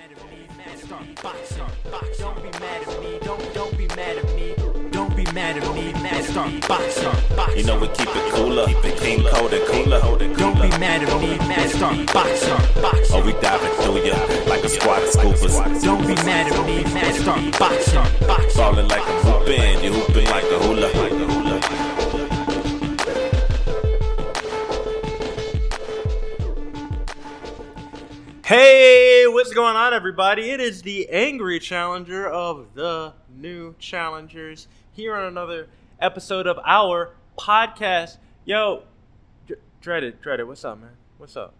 Don't be mad at me. Don't be mad at me. don't be mad at me. Don't be mad at me. Mad start boxing. You know we keep it cooler, the king cold and cooler. Don't be mad at me. Mad start boxing. Oh, we diving through ya like a squad of scoopers. Don't be mad at me. Mad start boxing. Falling like a hoopin', you hooping like a hula. Hey, what's going on, everybody? It is the angry challenger of the new challengers here on another episode of our podcast. Yo, D- Dreaded, Dreaded, what's up, man? What's up?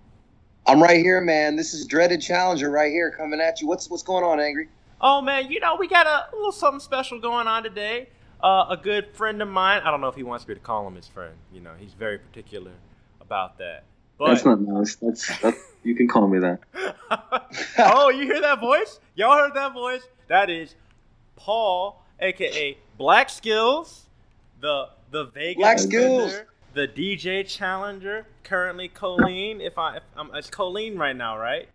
I'm right here, man. This is dreaded challenger right here coming at you. What's what's going on, Angry? Oh, man, you know, we got a little something special going on today. Uh, a good friend of mine, I don't know if he wants me to call him his friend. You know, he's very particular about that. But, That's not nice. That's, that's you can call me that. oh, you hear that voice? Y'all heard that voice? That is Paul, aka BlaQSkillz, the the Vegas Black defender, Skills. the DJ challenger. Currently, Kolin. If I, if I'm, it's Kolin right now, right?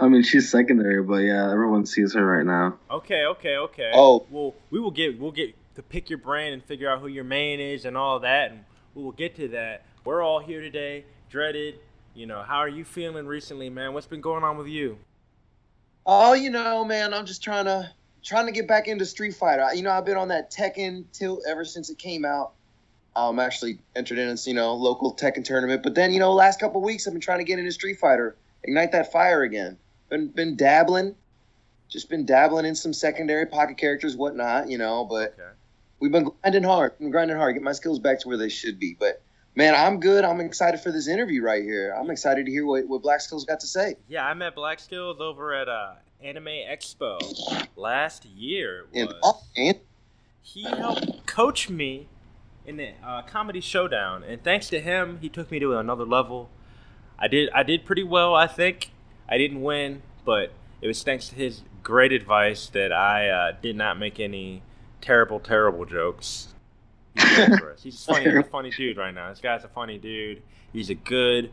I mean, she's secondary, but yeah, everyone sees her right now. Okay, okay, okay. Oh. well, we will get we'll get to pick your brain and figure out who your main is and all that, and we will get to that. We're all here today, dreaded. You know, how are you feeling recently, man? What's been going on with you? Oh, you know, man, I'm just trying to trying to get back into Street Fighter. You know, I've been on that Tekken tilt ever since it came out. I'm actually entered in this, you know, local Tekken tournament. But then, you know, last couple weeks I've been trying to get into Street Fighter, ignite that fire again. Been been dabbling, just been dabbling in some secondary pocket characters, whatnot, you know. But Okay. we've been grinding hard, been grinding hard, get my skills back to where they should be. But man, I'm good. I'm excited for this interview right here. I'm excited to hear what, what BlaQSkillz got to say. Yeah, I met BlaQSkillz over at uh, Anime Expo last year. And, and He helped coach me in the uh, comedy showdown, and thanks to him, he took me to another level. I did I did pretty well, I think. I didn't win, but it was thanks to his great advice that I uh, did not make any terrible, terrible jokes. He's for us. He's funny. He's a funny dude right now. This guy's a funny dude. He's a good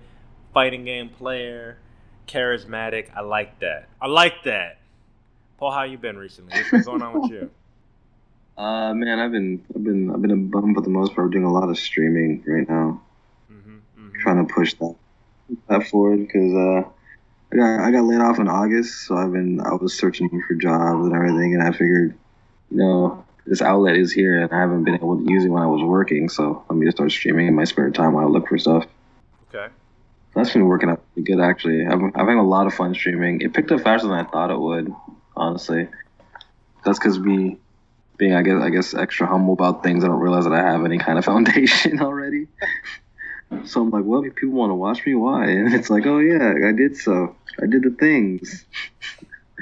fighting game player, charismatic. I like that. I like that. Paul, how you been recently? What's been going on with you? Uh, man, I've been, I've been, I've been a bum for the most part. Doing a lot of streaming right now, hmm hmm trying to push that that forward because uh, I got, I got laid off in August, so I've been, I was searching for jobs and everything, and I figured, you know, this outlet is here, and I haven't been able to use it when I was working, so let me just start streaming in my spare time while I look for stuff. Okay. That's been working out pretty good actually. I've I've had a lot of fun streaming. It picked up faster than I thought it would, honestly. That's because me being I guess I guess extra humble about things. I don't realize that I have any kind of foundation already. so I'm like, well, if people want to watch me, why? And it's like, oh yeah, I did so. I did the things.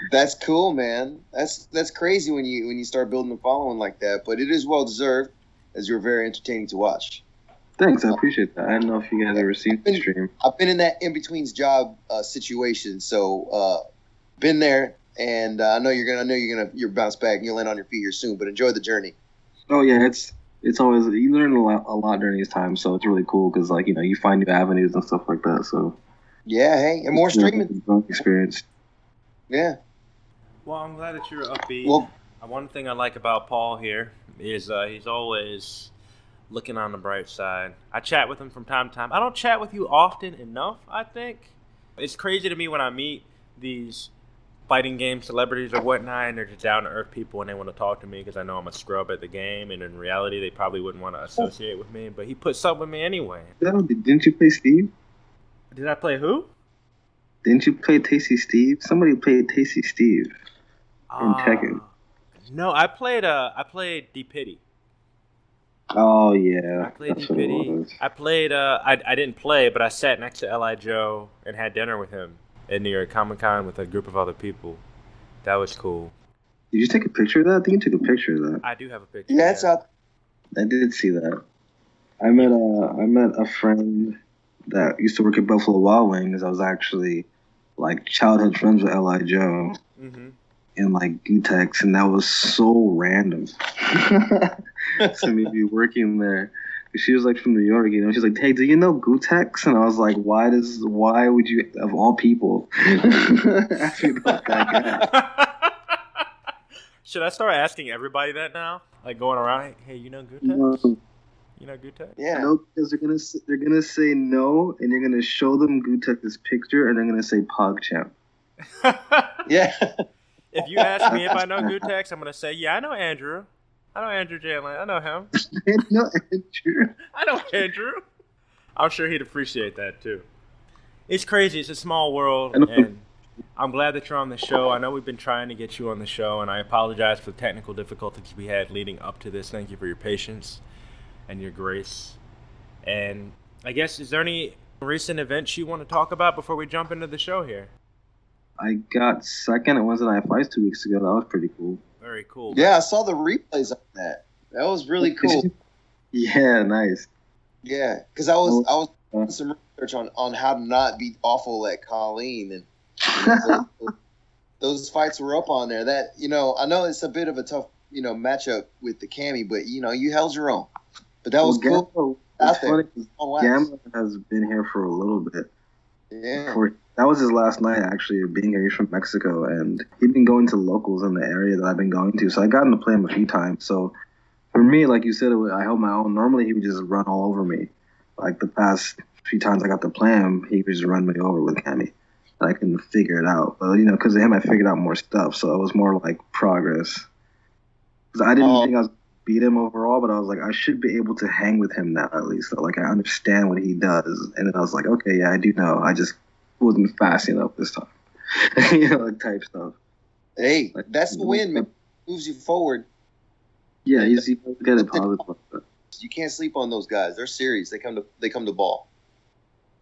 That's cool, man. That's that's crazy when you when you start building a following like that. But it is well deserved, as you're very entertaining to watch. Thanks, I appreciate that. I don't know if you guys ever seen the stream. I've been in that in betweens job uh, situation, so uh, been there, and uh, I know you're gonna I know you're gonna you're bounce back and you'll land on your feet here soon. But enjoy the journey. Oh yeah, it's it's always you learn a lot, a lot during these times, so it's really cool because like you know you find new avenues and stuff like that. So Yeah, hey, and more it's been a streaming. experience. Yeah. Well, I'm glad that you're upbeat. Well, Uh, One thing I like about Paul here is uh, he's always looking on the bright side. I chat with him from time to time. I don't chat with you often enough, I think. It's crazy to me when I meet these fighting game celebrities or whatnot, and they're just down to earth people and they want to talk to me because I know I'm a scrub at the game, and in reality, they probably wouldn't want to associate with me. But he puts up with me anyway. Didn't you play Steve? Did I play who? Didn't you play Tasty Steve? Somebody played Tasty Steve. In Tekken. Uh, No, I played. Uh, I played D Pity. Oh yeah, I played D that's what it Pity. I played. Uh, I I didn't play, but I sat next to Li Joe and had dinner with him at New York Comic Con with a group of other people. That was cool. Did you take a picture of that? I think you took a picture of that. I do have a picture. yeah, it's out. I did see that. I met a I met a friend that used to work at Buffalo Wild Wings. I was actually like childhood friends with Li Joe hmm in like Gootecks, and that was so random to me be working there She was like from New York, you know. She's like, "Hey, do you know Gootecks?" And I was like, "Why does? Why would you, of all people, ask me about that? Should I start asking everybody that now? Like going around, hey, you know Gootecks? No, You know Gutex? Yeah. no, because they're gonna they're gonna say no, and you're gonna show them Gootecks's picture, and they're gonna say PogChamp. Yeah. If you ask me if I know Gootecks, I'm gonna say, yeah, I know Andrew. I know Andrew Jalen. I know him. no, Andrew. I know Andrew. I'm sure he'd appreciate that too. It's crazy. It's a small world, and I'm glad that you're on the show. I know we've been trying to get you on the show, and I apologize for the technical difficulties we had leading up to this. Thank you for your patience and your grace. And I guess, is there any recent events you want to talk about before we jump into the show here? I got second at Wednesday Night Fights two weeks ago. That was pretty cool. Very cool. Yeah, I saw the replays on that. That was really cool. Yeah, nice. Yeah, because I was I was Uh, doing some research on on how to not be awful at Kolin, and those, those fights were up on there. That you know, I know it's a bit of a tough you know matchup with the Cammy, but you know, you held your own. But that was Well, cool. Gamma, out it's there. funny 'cause On wax. Gamma has been here for a little bit. Yeah. For, that was his last night actually being here. He's from Mexico, and he'd been going to locals in the area that I've been going to. So I got him to play him a few times. So for me, like you said, I held my own. Normally he would just run all over me. Like the past few times I got to play him, he would just run me over with Cammy. And I couldn't figure it out. But you know, because of him, I figured out more stuff. So it was more like progress. Because I didn't Oh. think I was beat him overall, but I was like, I should be able to hang with him now at least. So, like I understand what he does, and then I was like, okay, yeah, I do know. I just wasn't fast enough this time. you know, like type stuff. Hey, Like, that's the win, man. Moves you forward. Yeah, you see, at it positive. You can't sleep on those guys. They're serious. They come to they come to ball.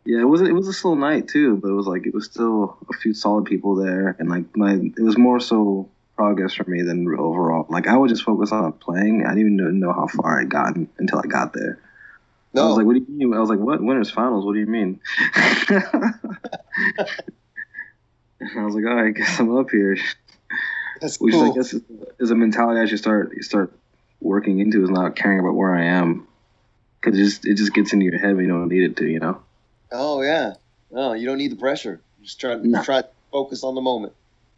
Yeah, it was it was a slow night too, but it was like it was still a few solid people there, and like my it was more so progress for me than overall. Like I would just focus on playing. I didn't even know how far I'd gotten until I got there. I was like, "What do you mean?" I was like, "What winners finals? What do you mean?" and I was like, "Oh, I guess I'm up here." that's Which cool. I guess is, a mentality I should start you start working into is not caring about where I am, because it just it just gets into your head when you don't need it to, you know. Oh yeah. No, you don't need the pressure. Just try No. try to focus on the moment.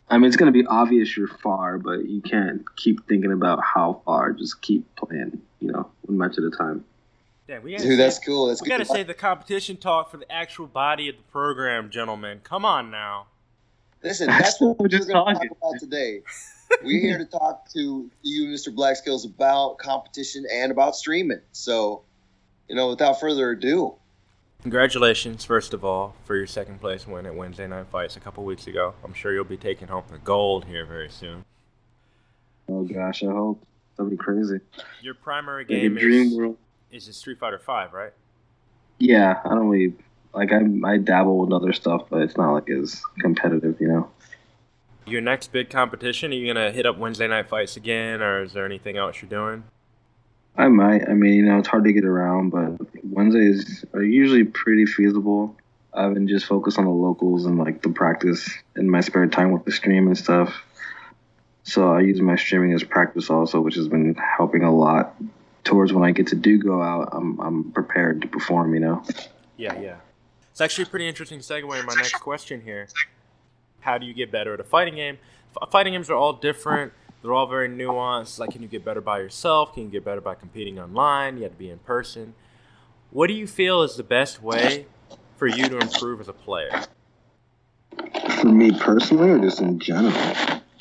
I mean, it's gonna be obvious you're far, but you can't keep thinking about how far. Just keep playing, you know, one match at a time. Yeah, we gotta Dude, that's say- cool. That's We good. gotta save the competition talk for the actual body of the program, gentlemen. Come on now. Listen, That's that's what what we're we're just going to talking. talk about today. We're here to talk to you, Mr. BlaQSkillz, about competition and about streaming. So, you know, without further ado, Congratulations, first of all, for your second place win at Wednesday Night Fights a couple weeks ago. I'm sure you'll be taking home the gold here very soon. Oh gosh, I hope that'd be crazy. Your primary Like a game dream world. Is in Street Fighter Five, right? Yeah, I don't really like. I I dabble with other stuff, but it's not like as competitive, you know. Your next big competition, are you gonna hit up Wednesday Night Fights again, or is there anything else you're doing? I might. I mean, you know, it's hard to get around, but Wednesdays are usually pretty feasible. I've been just focused on the locals and like the practice in my spare time with the stream and stuff. So I use my streaming as practice also, which has been helping a lot. Towards when I get to do go out, I'm I'm prepared to perform. You know. Yeah, yeah. It's actually a pretty interesting segue in my next question here. How do you get better at a fighting game? F- fighting games are all different. They're all very nuanced. Like, can you get better by yourself? Can you get better by competing online? You have to be in person. What do you feel is the best way for you to improve as a player? For me personally, or just in general.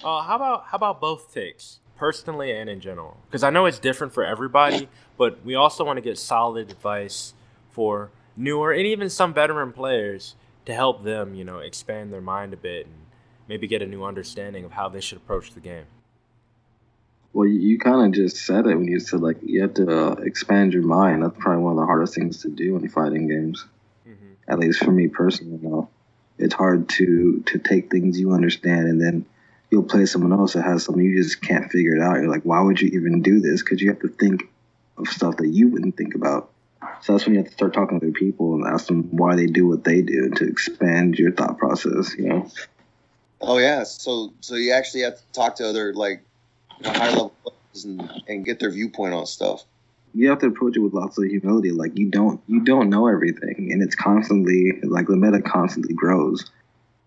Uh, how about how about both takes, personally and in general? Because I know it's different for everybody, but we also want to get solid advice for newer and even some veteran players to help them, you know, expand their mind a bit and maybe get a new understanding of how they should approach the game. Well, you, kind of just said it when you said like you have to uh, expand your mind. That's probably one of the hardest things to do in fighting games. hmm At least for me personally, you know, it's hard to to take things you understand and then you'll play someone else that has something you just can't figure it out. You're like, why would you even do this? Because you have to think of stuff that you wouldn't think about. So that's when you have to start talking to other people and ask them why they do what they do to expand your thought process. You know. oh yeah, so so you actually have to talk to other like you know, high level and, and get their viewpoint on stuff. you have to approach it with lots of humility. Like you don't you don't know everything, and it's constantly like the meta constantly grows.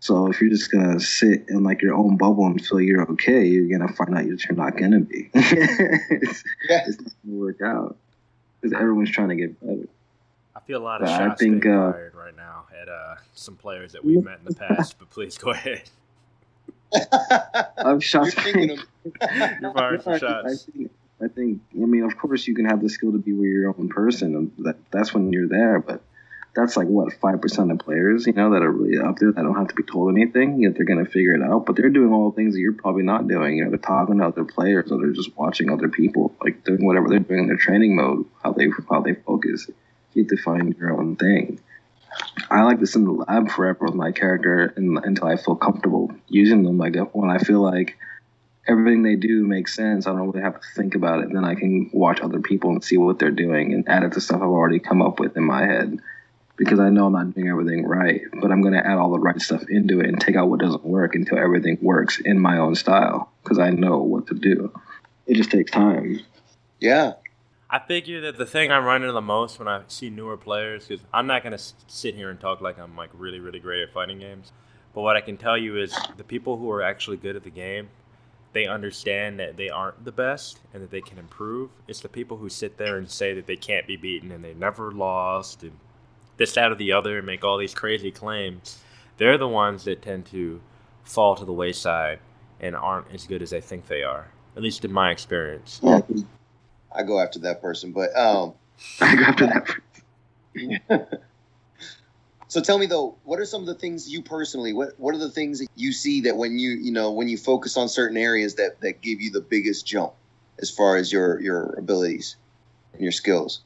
So if you're just gonna sit in like your own bubble and feel you're okay, you're gonna find out that you're not gonna be. it's, Yeah. it's not gonna work out because everyone's trying to get better. I feel a lot of But I shots think, being uh, fired right now at uh, some players that we've met in the past. But please go ahead. I'm shots. You're thinking of, You're firing some I, think, I think. I mean, of course, you can have the skill to be where your own person. and That that's when you're there. But that's like what five percent of players, you know, that are really up there that don't have to be told anything. Yet they're gonna figure it out. But they're doing all the things that you're probably not doing. You know, they're talking to other players, or they're just watching other people, like doing whatever they're doing in their training mode. How they how they focus. You have to find your own thing. I like to sit in the lab forever with my character and, until I feel comfortable using them. Like when I feel like everything they do makes sense, I don't really have to think about it. Then I can watch other people and see what they're doing and add it to stuff I've already come up with in my head. Because I know I'm not doing everything right, but I'm going to add all the right stuff into it and take out what doesn't work until everything works in my own style. Because I know what to do. It just takes time. yeah. I figure that the thing I run into the most when I see newer players, because I'm not gonna s- sit here and talk like I'm like really really great at fighting games, but what I can tell you is the people who are actually good at the game, they understand that they aren't the best and that they can improve. It's the people who sit there and say that they can't be beaten and they never lost and this that or the other and make all these crazy claims. They're the ones that tend to fall to the wayside and aren't as good as they think they are. At least in my experience. Yeah, I go after that person, but um. I go after that. So tell me though, what are some of the things you personally what what are the things that you see that when you you know when you focus on certain areas that that give you the biggest jump as far as your your abilities and your skills?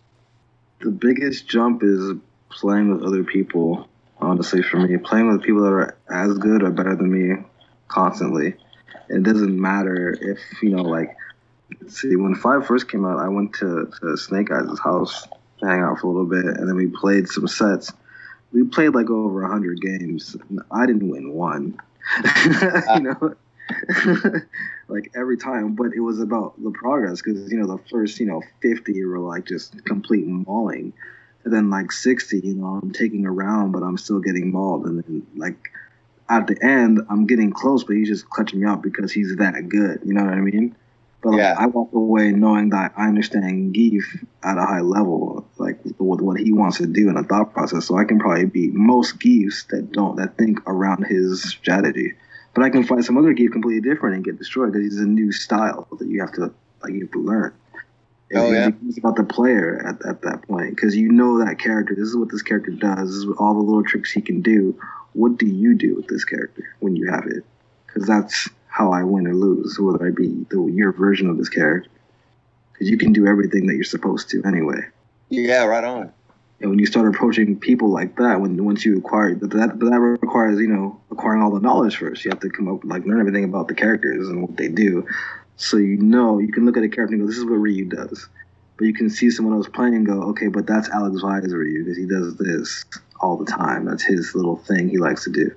the biggest jump is playing with other people. Honestly, for me, playing with people that are as good or better than me constantly. It doesn't matter if you know, like, see, when Five first came out, I went to, to SnakeEyez' house to hang out for a little bit, and then we played some sets. We played like over a hundred games. and I didn't win one. you know. like every time, but it was about the progress because you know the first you know fifty were like just complete mauling, and then like sixty, you know, I'm taking a round, but I'm still getting mauled, and then like at the end, I'm getting close, but he's just clutching me out because he's that good. You know what I mean? But like, Yeah. I walk away knowing that I understand Gief at a high level, like with what he wants to do in a thought process. So I can probably beat most Giefs that don't that think around his strategy. But I can find some other Gief completely different and get destroyed because he's a new style that you have to like you have to learn. Oh, yeah. It's about the player at, at that point because you know that character. This is what this character does. This is all the little tricks he can do. What do you do with this character when you have it? Because that's how I win or lose, whether I be the, your version of this character. Because you can do everything that you're supposed to anyway. Yeah, right on. And when you start approaching people like that, when once you acquire that, that, that requires you know acquiring all the knowledge first. You have to come up like learn everything about the characters and what they do, so you know you can look at a character and go, "This is what Ryu does," but you can see someone else playing and go, "Okay, but that's Alex Valle's Ryu because he does this all the time. That's his little thing he likes to do."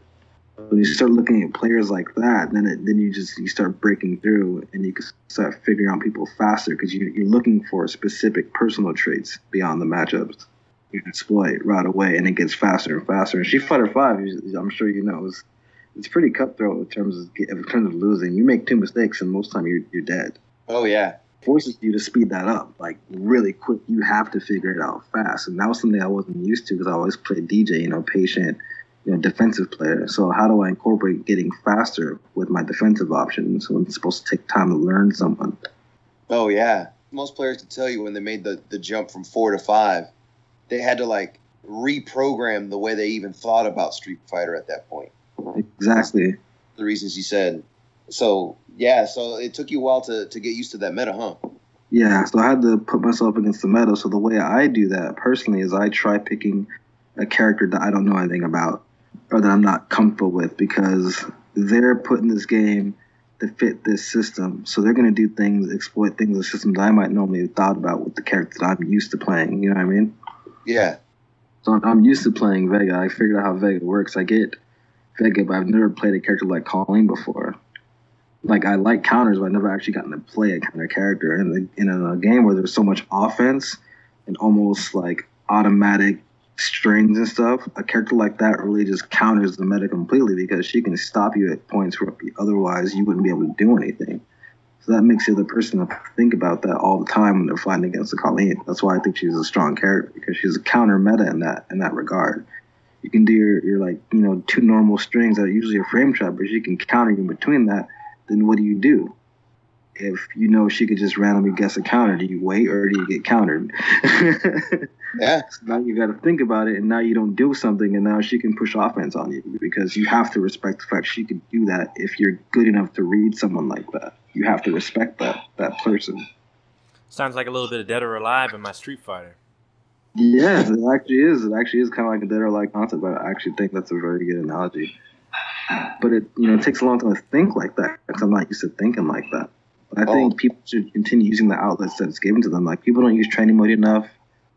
When you start looking at players like that, then it, then you just you start breaking through and you can start figuring out people faster because you, you're looking for specific personal traits beyond the matchups you exploit right away, and it gets faster and faster. And Street Fighter Five, I'm sure you know, is it's pretty cutthroat in terms of in terms of losing. You make two mistakes, and most time you're you're dead. Oh yeah. Forces you to speed that up like really quick. You have to figure it out fast, and that was something I wasn't used to because I always played DJ, you know, patient, you know, defensive player. So how do I incorporate getting faster with my defensive options when it's supposed to take time to learn someone? Oh yeah. Most players can tell you when they made the, the jump from four to five, they had to like reprogram the way they even thought about Street Fighter at that point. Exactly. The reasons you said. So yeah, so it took you a while to, to get used to that meta, huh? Yeah, so I had to put myself against the meta. So the way I do that personally is I try picking a character that I don't know anything about or that I'm not comfortable with because they're put in this game to fit this system. So they're going to do things, exploit things, the systems I might normally have thought about with the character that I'm used to playing. You know what I mean? Yeah. So I'm used to playing Vega. I figured out how Vega works. I get But I've never played a character like Kolin before. like I like counters, but I've never actually gotten to play a counter character. In, in a game where there's so much offense and almost like automatic strings and stuff, a character like that really just counters the meta completely because she can stop you at points where otherwise you wouldn't be able to do anything. So that makes the other person think about that all the time when they're fighting against the Kolin. That's why I think she's a strong character because she's a counter meta in that in that regard. You can do your, your like you know two normal strings that are usually a frame trap, but you can counter in between that. Then what do you do? If you know she could just randomly guess a counter, do you wait or do you get countered? Yeah. So now you got to think about it, and now you don't do something, and now she can push offense on you because you have to respect the fact she could do that if you're good enough to read someone like that. You have to respect that that person. Sounds like a little bit of Dead or Alive in my Street Fighter. Yeah, it actually is. It actually is kind of like a dead or alive concept, but I actually think that's a very good analogy. But it you know it takes a long time to think like that because I'm not used to thinking like that. But I oh. think Oh. people should continue using the outlets that's given to them. Like people don't use training mode enough.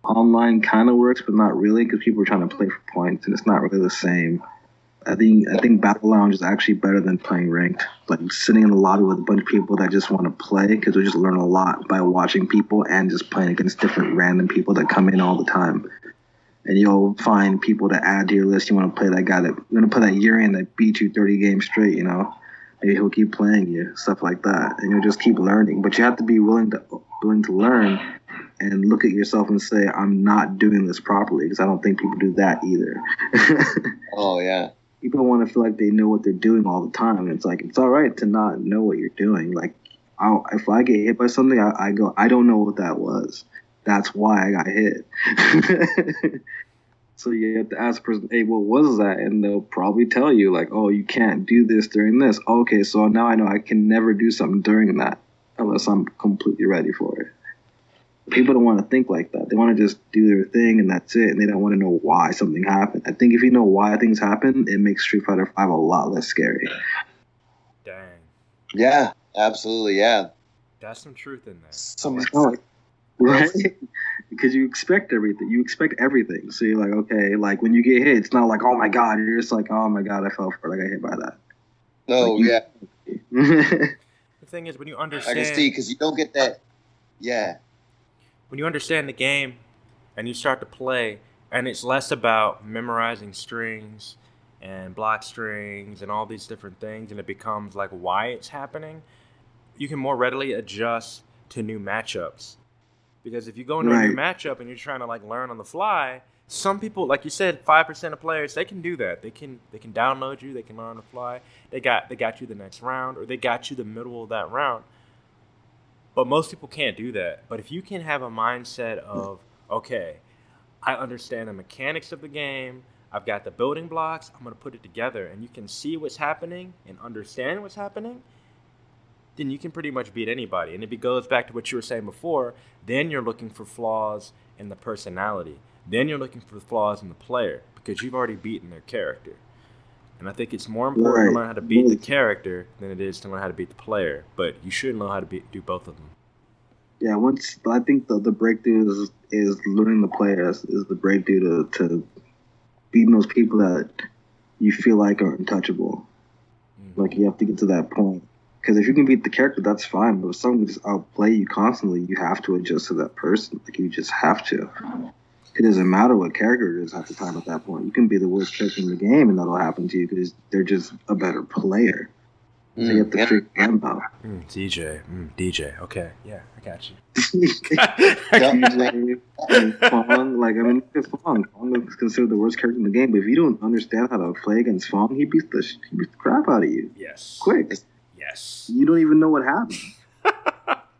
Online kind of works, but not really because people are trying to play for points, and it's not really the same. I think I think Battle Lounge is actually better than playing ranked. Like sitting in the lobby with a bunch of people that just want to play because we just learn a lot by watching people and just playing against different random people that come in all the time. And you'll find people to add to your list. You want to play that guy that you want to play that Urian that beat you 30 games straight. You know, maybe he'll keep playing you, stuff like that, and you'll just keep learning. But you have to be willing to willing to learn and look at yourself and say, I'm not doing this properly because I don't think people do that either. Oh yeah. People want to feel like they know what they're doing all the time. And it's like it's all right to not know what you're doing. Like, I'll, if I get hit by something, I, I go, I don't know what that was. That's why I got hit. so you have to ask the person, hey, what was that? And they'll probably tell you, like, oh, you can't do this during this. Okay, so now I know I can never do something during that unless I'm completely ready for it. People don't want to think like that. They want to just do their thing and that's it, and they don't want to know why something happened. I think if you know why things happen, it makes Street Fighter Five a lot less scary. Dang. Yeah. Absolutely. Yeah. That's some truth in there. Some. It's not like- right? because you expect everything. You expect everything. So you're like, okay, like when you get hit, it's not like, oh my god. You're just like, oh my god, I fell for it. I got hit by that. No. Like Yeah. The thing is, when you understand, I understand, can see because you don't get that. Yeah. When you understand the game and you start to play, and it's less about memorizing strings and block strings and all these different things, and it becomes like why it's happening, you can more readily adjust to new matchups. Because if you go into a new matchup and you're trying to like learn on the fly, some people, like you said, five percent of players they can do that. They can they can download you, they can learn on the fly. They got they got you the next round, or they got you the middle of that round. But most people can't do that. But if you can have a mindset of, okay, I understand the mechanics of the game, I've got the building blocks, I'm going to put it together, and you can see what's happening and understand what's happening, then you can pretty much beat anybody. And if it goes back to what you were saying before, then you're looking for flaws in the personality. Then you're looking for flaws in the player because you've already beaten their character. And I think it's more important Right. to learn how to beat the character than it is to learn how to beat the player. But you should know how to beat, do both of them. yeah, once I think the the breakthrough is is learning the players is the breakthrough to to beating those people that you feel like are untouchable. Mhm. Like you have to get to that point. Because if you can beat the character, that's fine. But if someone can just outplay you constantly, you have to adjust to that person. Like you just have to. It doesn't matter what character it is at the time at that point. You can be the worst character in the game, and that'll happen to you because they're just a better player. So you have to Yeah. figure them out. Mm, DJ, mm, DJ. Okay, yeah, I got you. DJ, Fong, like I mean, look at Fong. Fong is considered the worst character in the game, but if you don't understand how to play against Fong, he beats the he beats the crap out of you yes. quick. Yes. You don't even know what happened.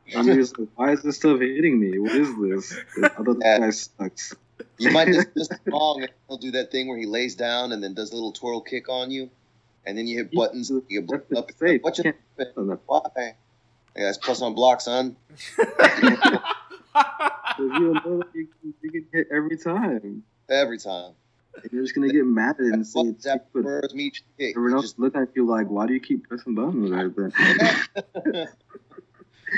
You're just like, why is this stuff hitting me? What is this? I thought this guy sucks. You might just miss the and he'll do that thing where he lays down and then does a little twirl kick on you, and then you hit buttons. You get That's blown up. safe. What you Why? Hey, guys, plus on block, son. you don't know that you, can- you get hit every time. Every time. And you're just gonna get mad at it and say it's stupid. Everyone else just- look at you like, why do you keep pressing buttons?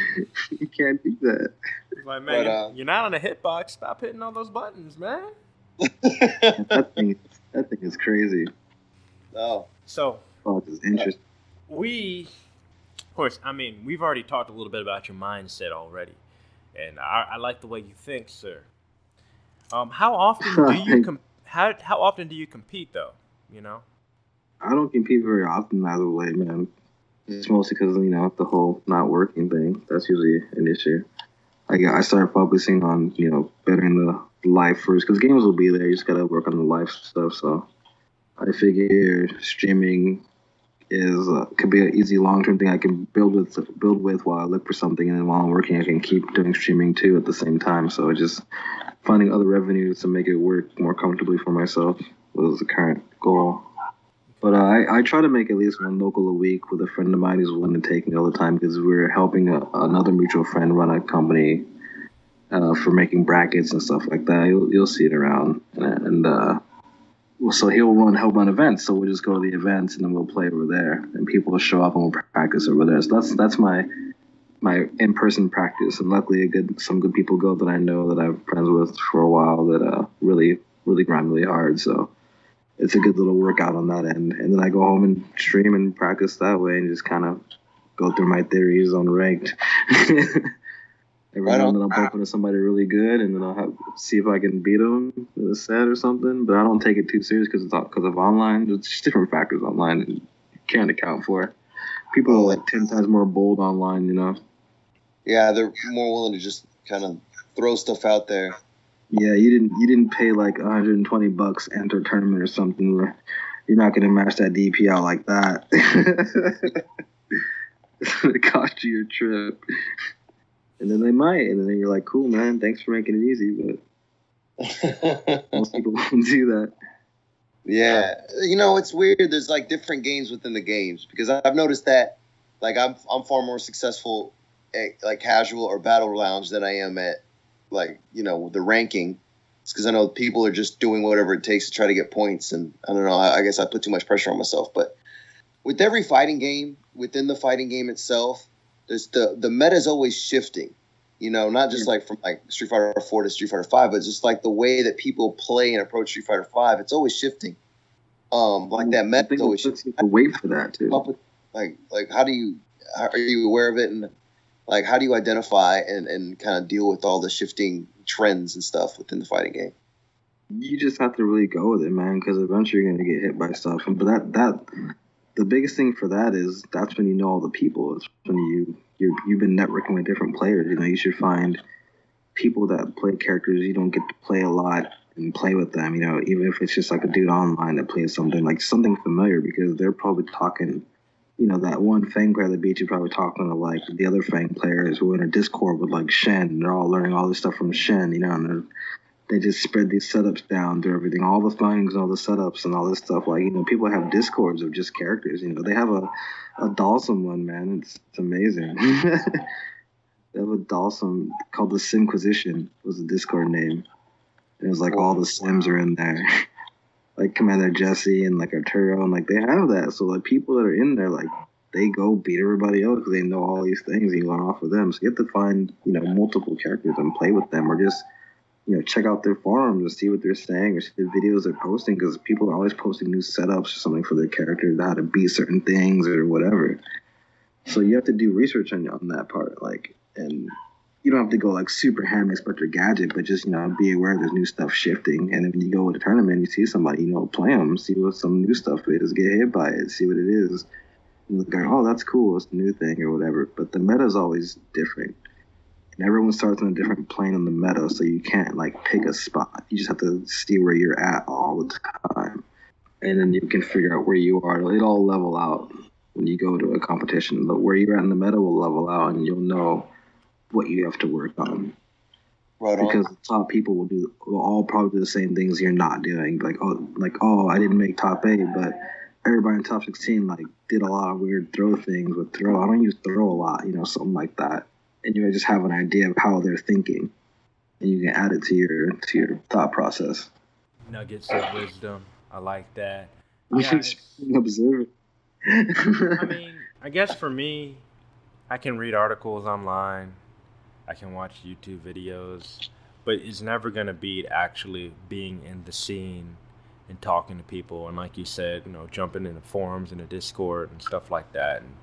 you can't do that. like, man, But, uh, you're not on a hitbox. Stop hitting all those buttons, man. That thing, that thing is crazy. oh, So Oh, it's interesting. we Of course, I mean we've already talked a little bit about your mindset already, and I, I like the way you think, sir. Um, how often do you com- how how often do you compete though? You know. I don't compete very often either way, man. It's mostly because you know the whole not working thing. That's usually an issue. I I started focusing on you know bettering the life first because games will be there. You just gotta work on the life stuff. So I figure streaming is uh, could be an easy long term thing I can build with build with while I look for something, and then while I'm working, I can keep doing streaming too at the same time. So just finding other revenues to make it work more comfortably for myself was the current goal. But uh, I, I try to make at least one local a week with a friend of mine who's willing to take me all the time because we're helping a, another mutual friend run a company uh, for making brackets and stuff like that. You'll, you'll see it around. And uh, so he'll run help run events. So we'll just go to the events and then we'll play over there. And people will show up and we'll practice over there. So that's that's my my in person practice. And luckily, a good some good people go that I know that I've friends with for a while that uh, really really grind really hard. So it's a good little workout on that end. And then I go home and stream and practice that way and just kind of go through my theories on ranked. Every now and then I'll bump into somebody really good, and then I'll have, see if I can beat them in a set or something. But I don't take it too serious because it's because of online. There's just different factors online that you can't account for. People are like ten times more bold online, you know. Yeah, they're more willing to just kind of throw stuff out there. Yeah, you didn't you didn't pay like 120 bucks enter tournament or something. You're not gonna match that DP out like that. it's gonna cost you your trip. And then they might, and then you're like, "Cool, man. Thanks for making it easy." But most people won't do that. Yeah, you know it's weird. There's like different games within the games because I've noticed that, like I'm I'm far more successful at like casual or battle lounge than I am at like you know the ranking. It's because I know people are just doing whatever it takes to try to get points, and I don't know. I, I guess I put too much pressure on myself. But with every fighting game within the fighting game itself, there's the the meta is always shifting. You know, not just like from like Street Fighter Four to Street Fighter Five, but just like the way that people play and approach Street Fighter Five. It's always shifting. Um, like that meta always puts wait for that too. like like how do you how, are you aware of it and like how do you identify and and kind of deal with all the shifting trends and stuff within the fighting game you just have to really go with it, man, because eventually you're gonna get hit by stuff. But that that the biggest thing for that is that's when you know all the people. It's when you you you've been networking with different players. You know, you should find people that play characters you don't get to play a lot and play with them. You know, even if it's just like a dude online that plays something like something familiar, because they're probably talking. You know, that one Fang player that beat you probably talking to like the other Fang players who are in a Discord with like Shen. And they're all learning all this stuff from Shen. You know, and they're they just spread these setups down to everything, all the things, all the setups, and all this stuff. Like you know, people have discords of just characters. You know, they have a a Dhalsim one, man. It's, it's amazing. they have a Dhalsim called the Simquisition was the Discord name. It was like all the Sims are in there, like Commander Jesse and like Arturo, and like they have that. So like people that are in there, like they go beat everybody else because they know all these things. And you learn off of them. So you have to find you know multiple characters and play with them, or just you know, check out their forums and see what they're saying or see the videos they're posting because people are always posting new setups or something for their characters, how to beat certain things or whatever. So you have to do research on, on that part, like, and you don't have to go like super ham Inspector Gadget, but just you know be aware there's new stuff shifting. And if you go to a tournament, you see somebody, you know, play them, see what some new stuff is, get hit by it, see what it is. And look like, oh, that's cool, it's the new thing or whatever. But the meta is always different and everyone starts on a different plane on the meta, so you can't like pick a spot. You just have to see where you're at all the time, and then you can figure out where you are. It all level out when you go to a competition. But where you're at in the meta will level out, and you'll know what you have to work on. right on Because the top people will do will all probably do the same things you're not doing. Like oh, like oh, I didn't make top eight, but everybody in top 16 like did a lot of weird throw things with throw. I don't use throw a lot, you know, something like that and you just have an idea of how they're thinking, and you can add it to your to your thought process. Nuggets of wisdom. I like that. You Yeah, should it's- observe it. I mean, I guess for me, I can read articles online, I can watch YouTube videos, but it's never gonna beat actually being in the scene and talking to people. And like you said, you know, jumping into forums and a Discord and stuff like that, and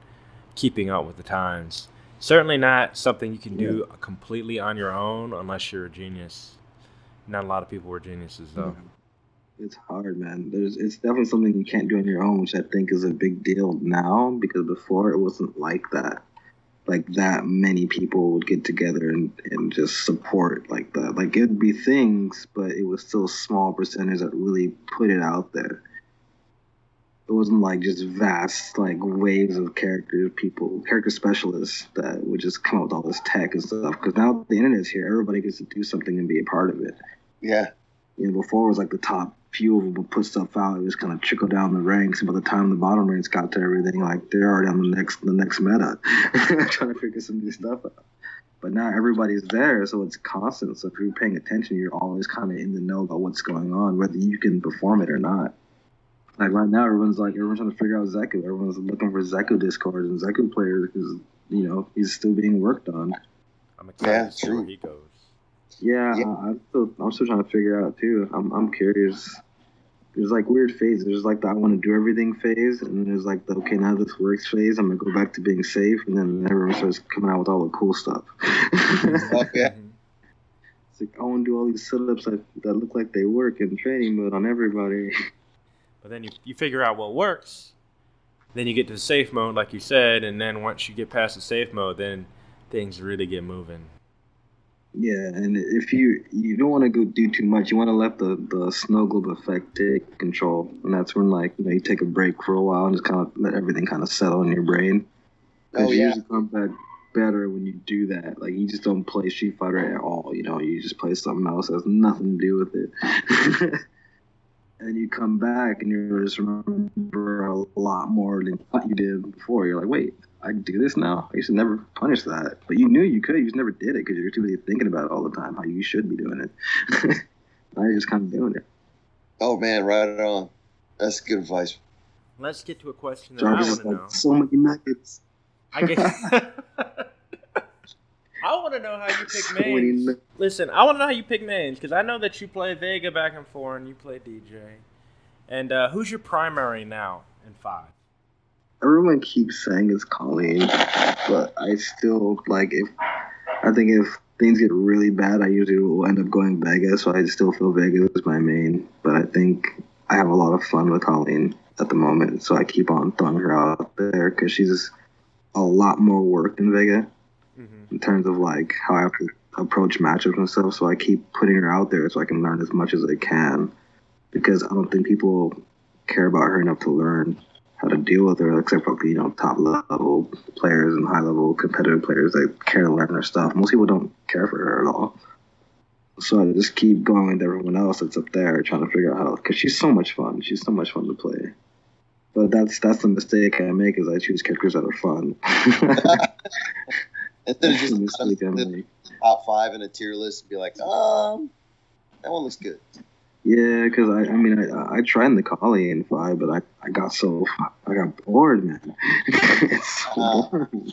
keeping up with the times. Certainly not something you can do completely on your own unless you're a genius. Not a lot of people were geniuses though. It's hard, man. There's it's definitely something you can't do on your own, which I think is a big deal now because before it wasn't like that. Like that many people would get together and, and just support like that. Like it'd be things, but it was still small percentage that really put it out there. It wasn't like just vast like waves of characters, people, character specialists that would just come up with all this tech and stuff. Because now the internet's here, everybody gets to do something and be a part of it Yeah. You know, before it was like the top few of them would put stuff out. It was kind of trickle down the ranks, and by the time the bottom ranks got to everything, like they're already on the next the next meta, trying to figure some new stuff out. But now everybody's there, so it's constant. So if you're paying attention, you're always kind of in the know about what's going on, whether you can perform it or not. Like right now, everyone's like everyone's trying to figure out Zeku. Everyone's looking for Zeku discords and Zeku players because you know he's still being worked on. I'm excited Yeah, to see where true. he goes. Yeah, Yeah. I- I'm still I'm still trying to figure out too. I'm I'm curious. There's like weird phases. There's like the I want to do everything phase, and there's like the okay now this works phase. I'm gonna go back to being safe, and then everyone starts coming out with all the cool stuff. Oh, yeah. It's like I want to do all these sit-ups that, that look like they work in training mode on everybody. But then you, you figure out what works. Then you get to the safe mode, like you said, and then once you get past the safe mode, then things really get moving. Yeah, and if you you don't want to go do too much, you want to let the the snow globe effect take control, and that's when like you know you take a break for a while and just kind of let everything kind of settle in your brain. Because Oh, you yeah. usually come back better when you do that. Like you just don't play Street Fighter at all. You know, you just play something else that has nothing to do with it. and you come back and you just remember a lot more than what you did before. You're like, wait, I do this now. I used to never punish that, but you knew you could. You just never did it because you're too busy thinking about it all the time. How you should be doing it. now you're just kind of doing it. Oh man, right on. That's good advice. Let's get to a question that Jarvis I want to like know. so many nuggets. I guess. I want to know how you pick nuggets. Listen, I want to know how you pick mains because I know that you play Vega back and forth and you play DJ. And uh, who's your primary now in five? Everyone keeps saying it's Kolin, but I still like if I think if things get really bad, I usually will end up going Vega. So I still feel Vega is my main, but I think I have a lot of fun with Kolin at the moment. So I keep on throwing her out there because she's a lot more work than Vega. In terms of like how I have to approach matchups and stuff. So I keep putting her out there so I can learn as much as I can because I don't think people care about her enough to learn how to deal with her, except for you know top level players and high level competitive players that care to learn her stuff. Most people don't care for her at all. So I just keep going with everyone else that's up there, trying to figure out how. Because she's so much fun. She's so much fun to play. But that's that's the mistake I make is I choose characters that are fun. Instead of just mistake I the top five in a tier list and be like, um, that one looks good. Yeah, because I, I mean, I, I tried in the Collie in five, but I, I got so I got bored, man. it's so Uh. boring.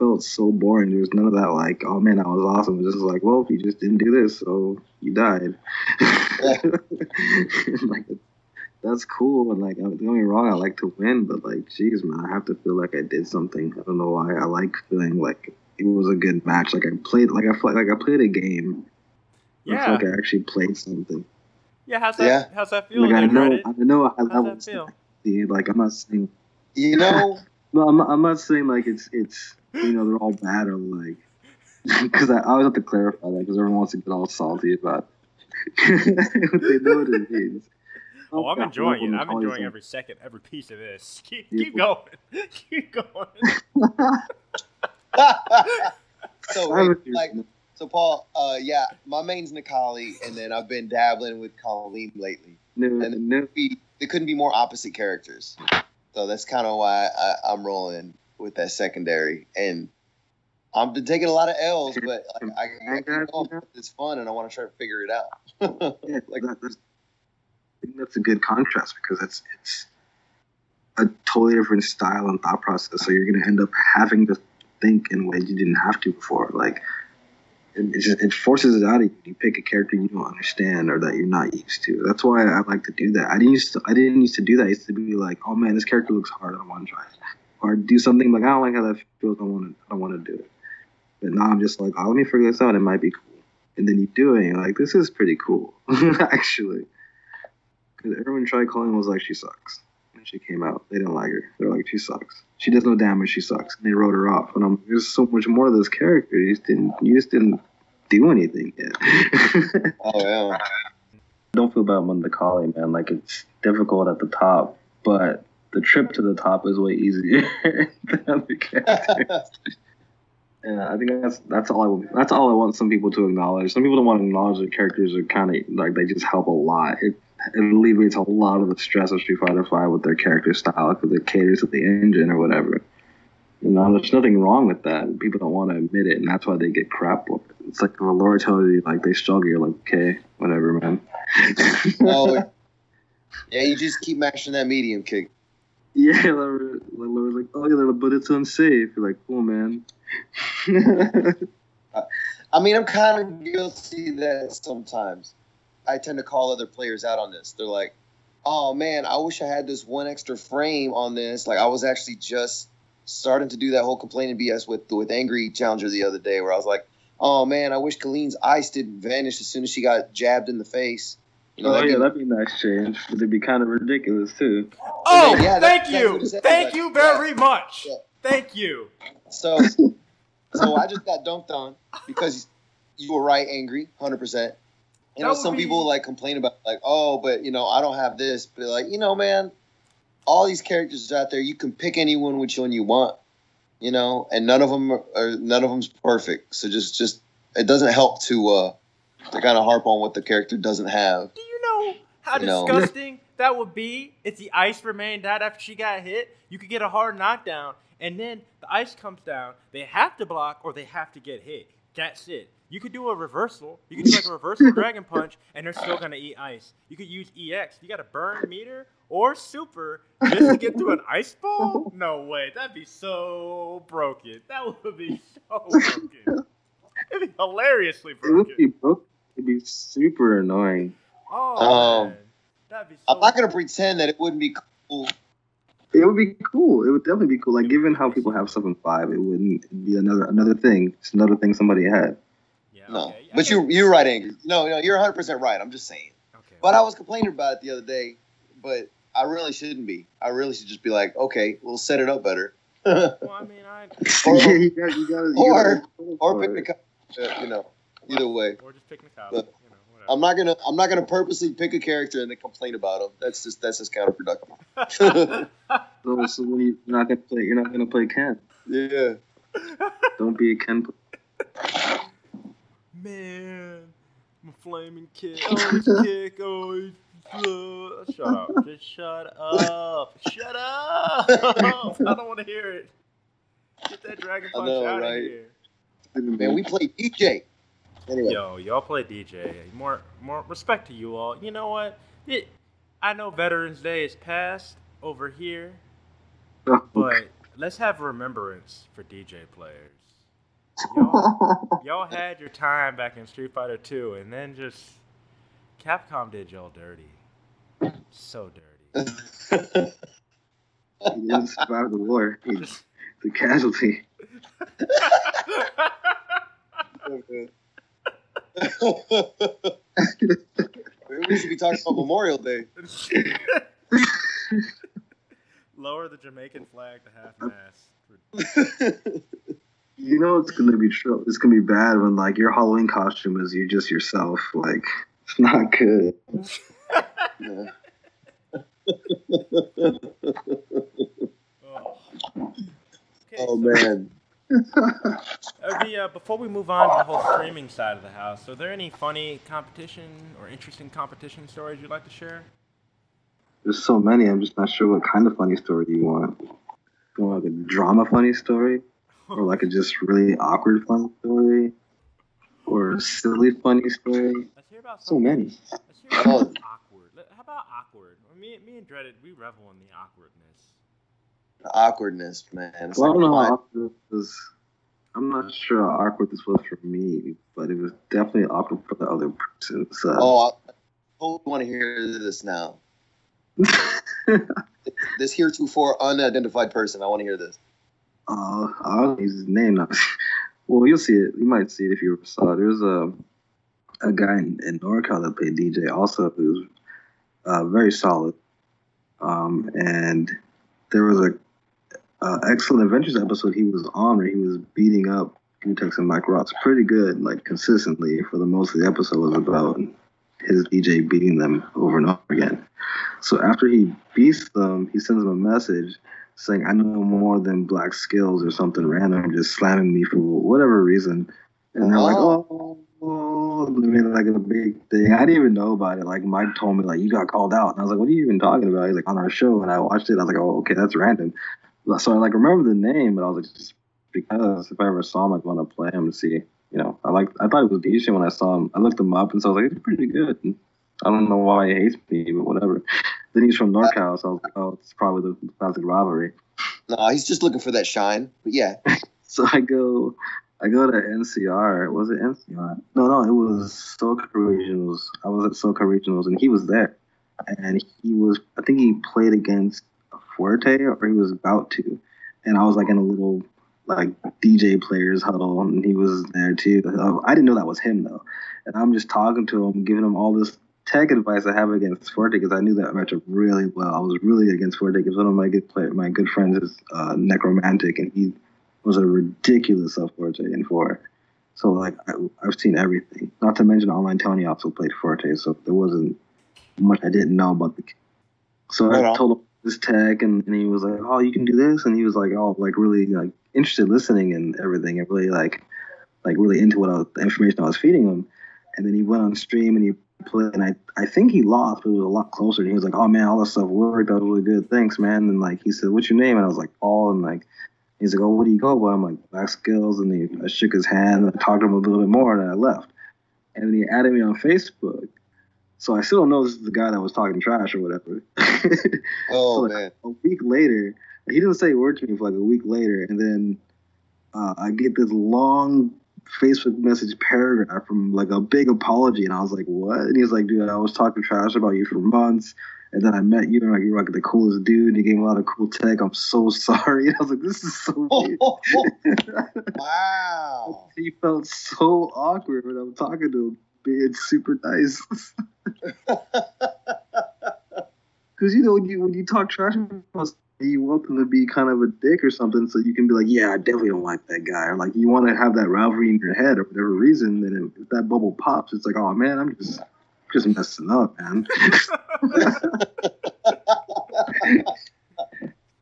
felt so boring. There was none of that like, oh man, that was awesome. It was just like, well, if you just didn't do this, so you died. like, that's cool, and like, don't get me wrong, I like to win, but like, geez, man, I have to feel like I did something. I don't know why. I like feeling like it was a good match. Like I played, like I like I played a game. I Yeah. like I actually played something. Yeah, how's that? Yeah. How's that feel? Like I then, know, Reddit? I know how How's level that feel? see. Like I'm not saying, You know, no, I'm not, I'm not saying like it's it's you know they're all bad or like because I, I always have to clarify that because everyone wants to get all salty about it. they know what it is. Oh, I'm God, enjoying it. level I'm enjoying every second, every piece of this. Keep, keep going. Keep going. so wait, like, so Paul, uh, yeah, my main's Necalli, and then I've been dabbling with Kolin lately. no, and- no, They couldn't be more opposite characters, so that's kind of why I, I'm rolling with that secondary. And I'm been taking a lot of L's, but like, I, I, going. it's fun, and I want to try to figure it out. yeah, like that's, I think that's a good contrast because it's it's a totally different style and thought process. So you're gonna end up having to think in ways you didn't have to before. Like it, just it forces it out of you. You pick a character you don't understand or that you're not used to. That's why I like to do that. I didn't used to I didn't used to do that. I used to be like, oh man, this character looks hard. I don't want to try it. or do something like I don't like how that feels. I want to I don't want to do it. But now I'm just like, oh, let me figure this out. It might be cool. And then you do it, and you're like, this is pretty cool, actually. Because everyone tried calling was like, she sucks. And she came out. They didn't like her. They're like, she sucks. She does no damage. She sucks. And they wrote her off. And I'm there's so much more to this character. You just didn't. You just didn't do anything yet. Oh yeah. Don't feel bad when the calling, man. Like it's difficult at the top, but the trip to the top is way easier than other characters. And I think that's that's all I want- that's all I want some people to acknowledge. Some people don't want to acknowledge that characters are kind of like they just help a lot. It, it alleviates a lot of the stress of Street Fighter Five with their character style because it caters to the engine or whatever. You know, there's nothing wrong with that. People don't want to admit it, and that's why they get crap for it. It's like if a Laura tells you like they struggle, you're like, okay, whatever, man. Oh, yeah, you just keep mashing that medium kick. Yeah, Laura, Laura's like, oh yeah, but it's unsafe. You're like, cool, man. I mean, I'm kind of guilty of that sometimes. I tend to call other players out on this. They're like, "Oh man, I wish I had this one extra frame on this." Like I was actually just starting to do that whole complaining BS with with Angry Challenger the other day, where I was like, "Oh man, I wish Kolin's ice didn't vanish as soon as she got jabbed in the face." You know, oh that'd yeah, be- that'd be a nice change, but it'd be kind of ridiculous too. Oh, Yeah, thank that's you, what it thank like, you very much. Yeah. Thank you. So, so I just got dunked on because you were right, angry, hundred percent. You know, some be- people like complain about like, oh, but you know, I don't have this. But like, you know, man, all these characters out there, you can pick anyone which one you want. You know, and none of them are, none of them's perfect. So just, just it doesn't help to uh to kind of harp on what the character doesn't have. Do you know how You know. disgusting that would be if the ice remained out after she got hit? You could get a hard knockdown, and then the ice comes down. They have to block or they have to get hit. That's it. You could do a reversal. You could do like a reversal dragon punch, and they're still gonna eat ice. You could use EX. You got to burn meter or super just to get through an ice ball. No way. That'd be so broken. That would be so broken. It'd be hilariously broken. It would be broke. It'd be super annoying. Oh, Um, man. That'd be so I'm not gonna pretend that it wouldn't be cool. It would be cool. It would definitely be cool. Like given how people have stuff in five, it wouldn't be another another thing. It's another thing somebody had. Yeah, No, okay, but you you're right, angry. No, no, you're 100 percent right. I'm just saying. Okay. But I was complaining about it the other day, but I really shouldn't be. I really should just be like, okay, we'll set it up better. Well, I mean, I Or- you got you got or- or pick the, co- uh, you know, either way. or just pick Mikado. But you know, whatever. I'm not gonna I'm not gonna purposely pick a character and then complain about him. That's just that's just counterproductive. So, so when you, you're not gonna play, you're not gonna play Ken. yeah. Don't be a Ken. Man, my flaming kick. Oh, kick. Oh, uh, shut up. Just shut up. Shut up. I don't want to hear it. Get that dragon punch know, out right? of here. Man, we play DJ. Anyway. Yo, y'all play DJ. More, more respect to you all. You know what? It, I know Veterans Day is past over here, but let's have remembrance for DJ players. Y'all, y'all had your time back in Street Fighter 2, and then just Capcom did y'all dirty. So dirty. he didn't survive the war. He's the casualty. Maybe we should be talking about Memorial Day. Lower the Jamaican flag to half mast. You know it's gonna be true. It's gonna be bad when like your Halloween costume is you just yourself. Like it's not good. Oh, Okay, Oh so- man. The, uh, before we move on to the whole streaming side of the house, are there any funny competition or interesting competition stories you'd like to share? There's so many. I'm just not sure what kind of funny story you want. You want like a drama funny story, or like a just really awkward funny story, or a silly funny story. Let's hear about So many. Let's hear about Oh. awkward. How about awkward? Me, me and Dreaded, we revel in the awkwardness. The awkwardness, man. It's Well, I don't know how awkward this was. I'm not sure how awkward this was for me, but it was definitely awkward for the other person. So oh, I totally want to hear this now. This heretofore unidentified person. I want to hear this. Uh, I don't use his name now. well, you'll see it. You might see it if you saw it. There's a a guy in, in NorCal that played DJ also who's uh, very solid. Um, and there was a uh, Excellent Adventures episode he was on where he was beating up Gootecks and Mike Ross pretty good, like consistently for the most of the episode was about his DJ beating them over and over again. So after he beats them, he sends them a message saying, I know more than BlaQSkillz or something random, just slamming me for whatever reason. And they're like, oh, oh, like a big thing. I didn't even know about it. Like Mike told me, like, you got called out. And I was like, what are you even talking about? He's like, on our show. And I watched it. I was like, oh, okay, that's random. So I like remember the name, but I was like, just because if I ever saw him, I'd want to play him to see. You know, I like I thought it was decent when I saw him. I looked him up and so I was like, it's pretty good. And I don't know why he hates me, but whatever. Then he's from NorCal, so I was oh, it's probably the classic rivalry. No, he's just looking for that shine. But yeah, So I go, I go to NCR. Was it NCR? No, no, it was SoCal Regionals. I was at SoCal Regionals, and he was there, and he was. I think he played against Fuerte, or he was about to, and I was like in a little like DJ players huddle, and he was there too. Uh, I didn't know that was him though, and I'm just talking to him, giving him all this tech advice I have against Fuerte because I knew that matchup really well. I was really against Fuerte because one of my good my good friends is uh, Necromantic, and he was a ridiculous self Fuerte in four. So like I, I've seen everything. Not to mention online Tony also played Fuerte, so there wasn't much I didn't know about the. So Right I told him this tech, and, and he was like, "Oh, you can do this," and he was like, "Oh, like really like interested, listening and everything, and really like like really into what I was, the information I was feeding him." And then he went on stream and he played, and I I think he lost, but it was a lot closer. And he was like, "Oh man, all this stuff worked. That was really good. Thanks, man." And like he said, "What's your name?" And I was like, "Paul," and like. He's like, oh, what do you go by? I'm like, BlaQSkillz. And he, I shook his hand and I talked to him a little bit more and I left. And then he added me on Facebook. So I still don't know this is the guy that was talking trash or whatever. Oh So, like, man. a week later, he didn't say a word to me for like a week later. And then uh, I get this long Facebook message paragraph from like a big apology. And I was like, what? And he's like, dude, I was talking trash about you for months. And then I met you, and like you're like the coolest dude. And You gave me a lot of cool tech. I'm so sorry. And I was like, this is so weird. wow. he felt so awkward when I'm talking to him, being super nice. Because you know when you when you talk trash about you want them to be kind of a dick or something, so you can be like, yeah, I definitely don't like that guy, or like you want to have that rivalry in your head or whatever reason. And if that bubble pops, it's like, oh man, I'm just just messing up, man.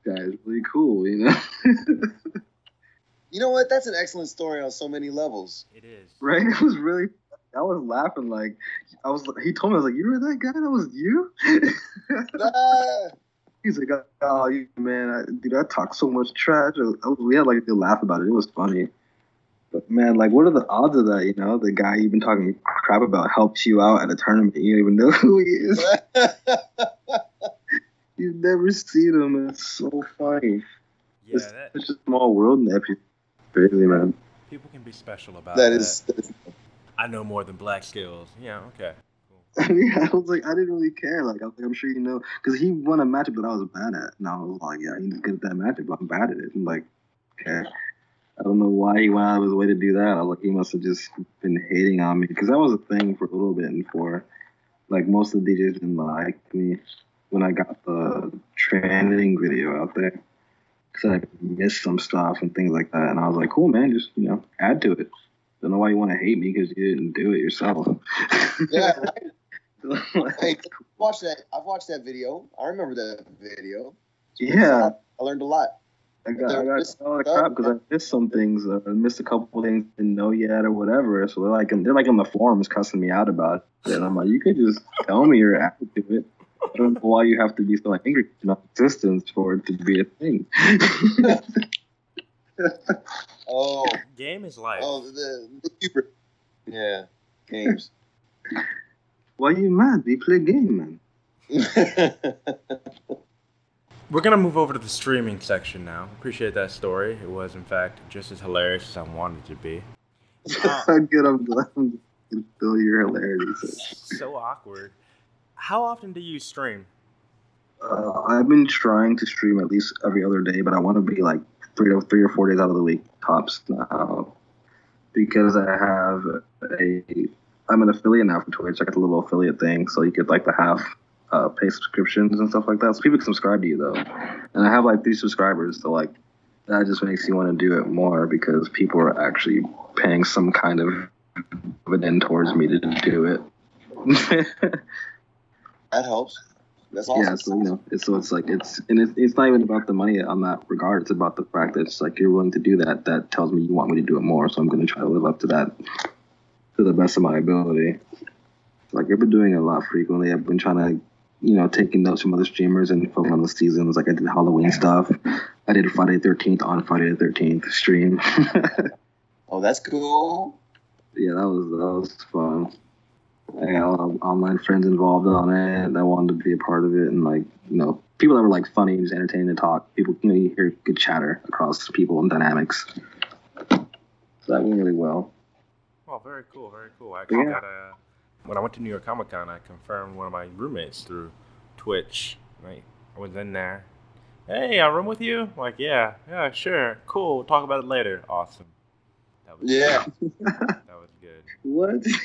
Guy's really cool, you know. You know what? That's an excellent story on so many levels. It is. Right? It was really. I was laughing like I was. He told me I was like, "You were that guy? That was you." Ah, He's like, "Oh, you man, I, dude, I talk so much trash." Was- we had like a good laugh about it. It was funny. But man, like, what are the odds of that? You know, the guy you've been talking crap about helps you out at a tournament. You don't even know who he is. You've never seen him. It's so funny. Yeah, it's that, such a small world, nephew. Crazy man. people can be special about that that. is. that is- I know more than BlaQSkillz. Yeah, okay. yeah, I was like, I didn't really care. Like, I was like, I'm sure you know, because he won a matchup that I was bad at, and I was like, yeah, he's good at that matchup, but I'm bad at it. I'm like, okay. I don't know why he went out of his way to do that. I was like, he must have just been hating on me, because that was a thing for a little bit, and for like most of the DJs didn't like me when I got the training video out there, because I missed some stuff and things like that, and I was like, cool, man, just you know, add to it. Don't know why you want to hate me because you didn't do it yourself. Yeah, right. Hey, watch that. I've watched that video. I remember that video. yeah, I learned a lot. I got, I got is a lot of crap because I missed some things. Uh, I missed a couple things didn't know yet or whatever. So they're like, they're like on the forums cussing me out about it. And I'm like, you could just tell me your attitude. I don't know why you have to be so angry in existence for it to be a thing. Oh, Game is life. oh, the, the. Yeah, games. Why you mad? We play game, man. We're gonna move over to the streaming section now. Appreciate that story. It was, in fact, just as hilarious as I wanted it to be. Good, I'm glad I'm feel your hilarity. So awkward. How often do you stream? Uh, I've been trying to stream at least every other day, but I want to be like three or three or four days out of the week tops now, because I have a I'm an affiliate now for Twitch. I got the little affiliate thing, so you get like the half uh, pay subscriptions and stuff like that. So people can subscribe to you though, and I have like three subscribers, so like that just makes you want to do it more because people are actually paying some kind of dividend towards me to do it. That helps. That's awesome. Yeah, so you know, it's, so it's like it's and it's, it's not even about the money on that regard. It's about the fact that it's like you're willing to do that. That tells me you want me to do it more. So I'm going to try to live up to that to the best of my ability. Like I've been doing it a lot frequently. I've been trying to, you know, taking notes from other streamers and focus on the seasons. Like I did Halloween stuff. I did Friday 13th on Friday the 13th stream. Oh, that's cool. yeah, that was that was fun. I got a lot of online friends involved on it that wanted to be a part of it, and like you know, people that were like funny, just entertaining to talk. People, you know, you hear good chatter across people and dynamics. So that went really well. Oh, very cool, very cool. I actually Yeah. got a. When I went to New York Comic Con, I confirmed one of my roommates through Twitch. Right, I was in there. Hey, I room with you? Like, yeah, yeah, sure, cool. We'll talk about it later. Awesome. That was Yeah. that was good. What?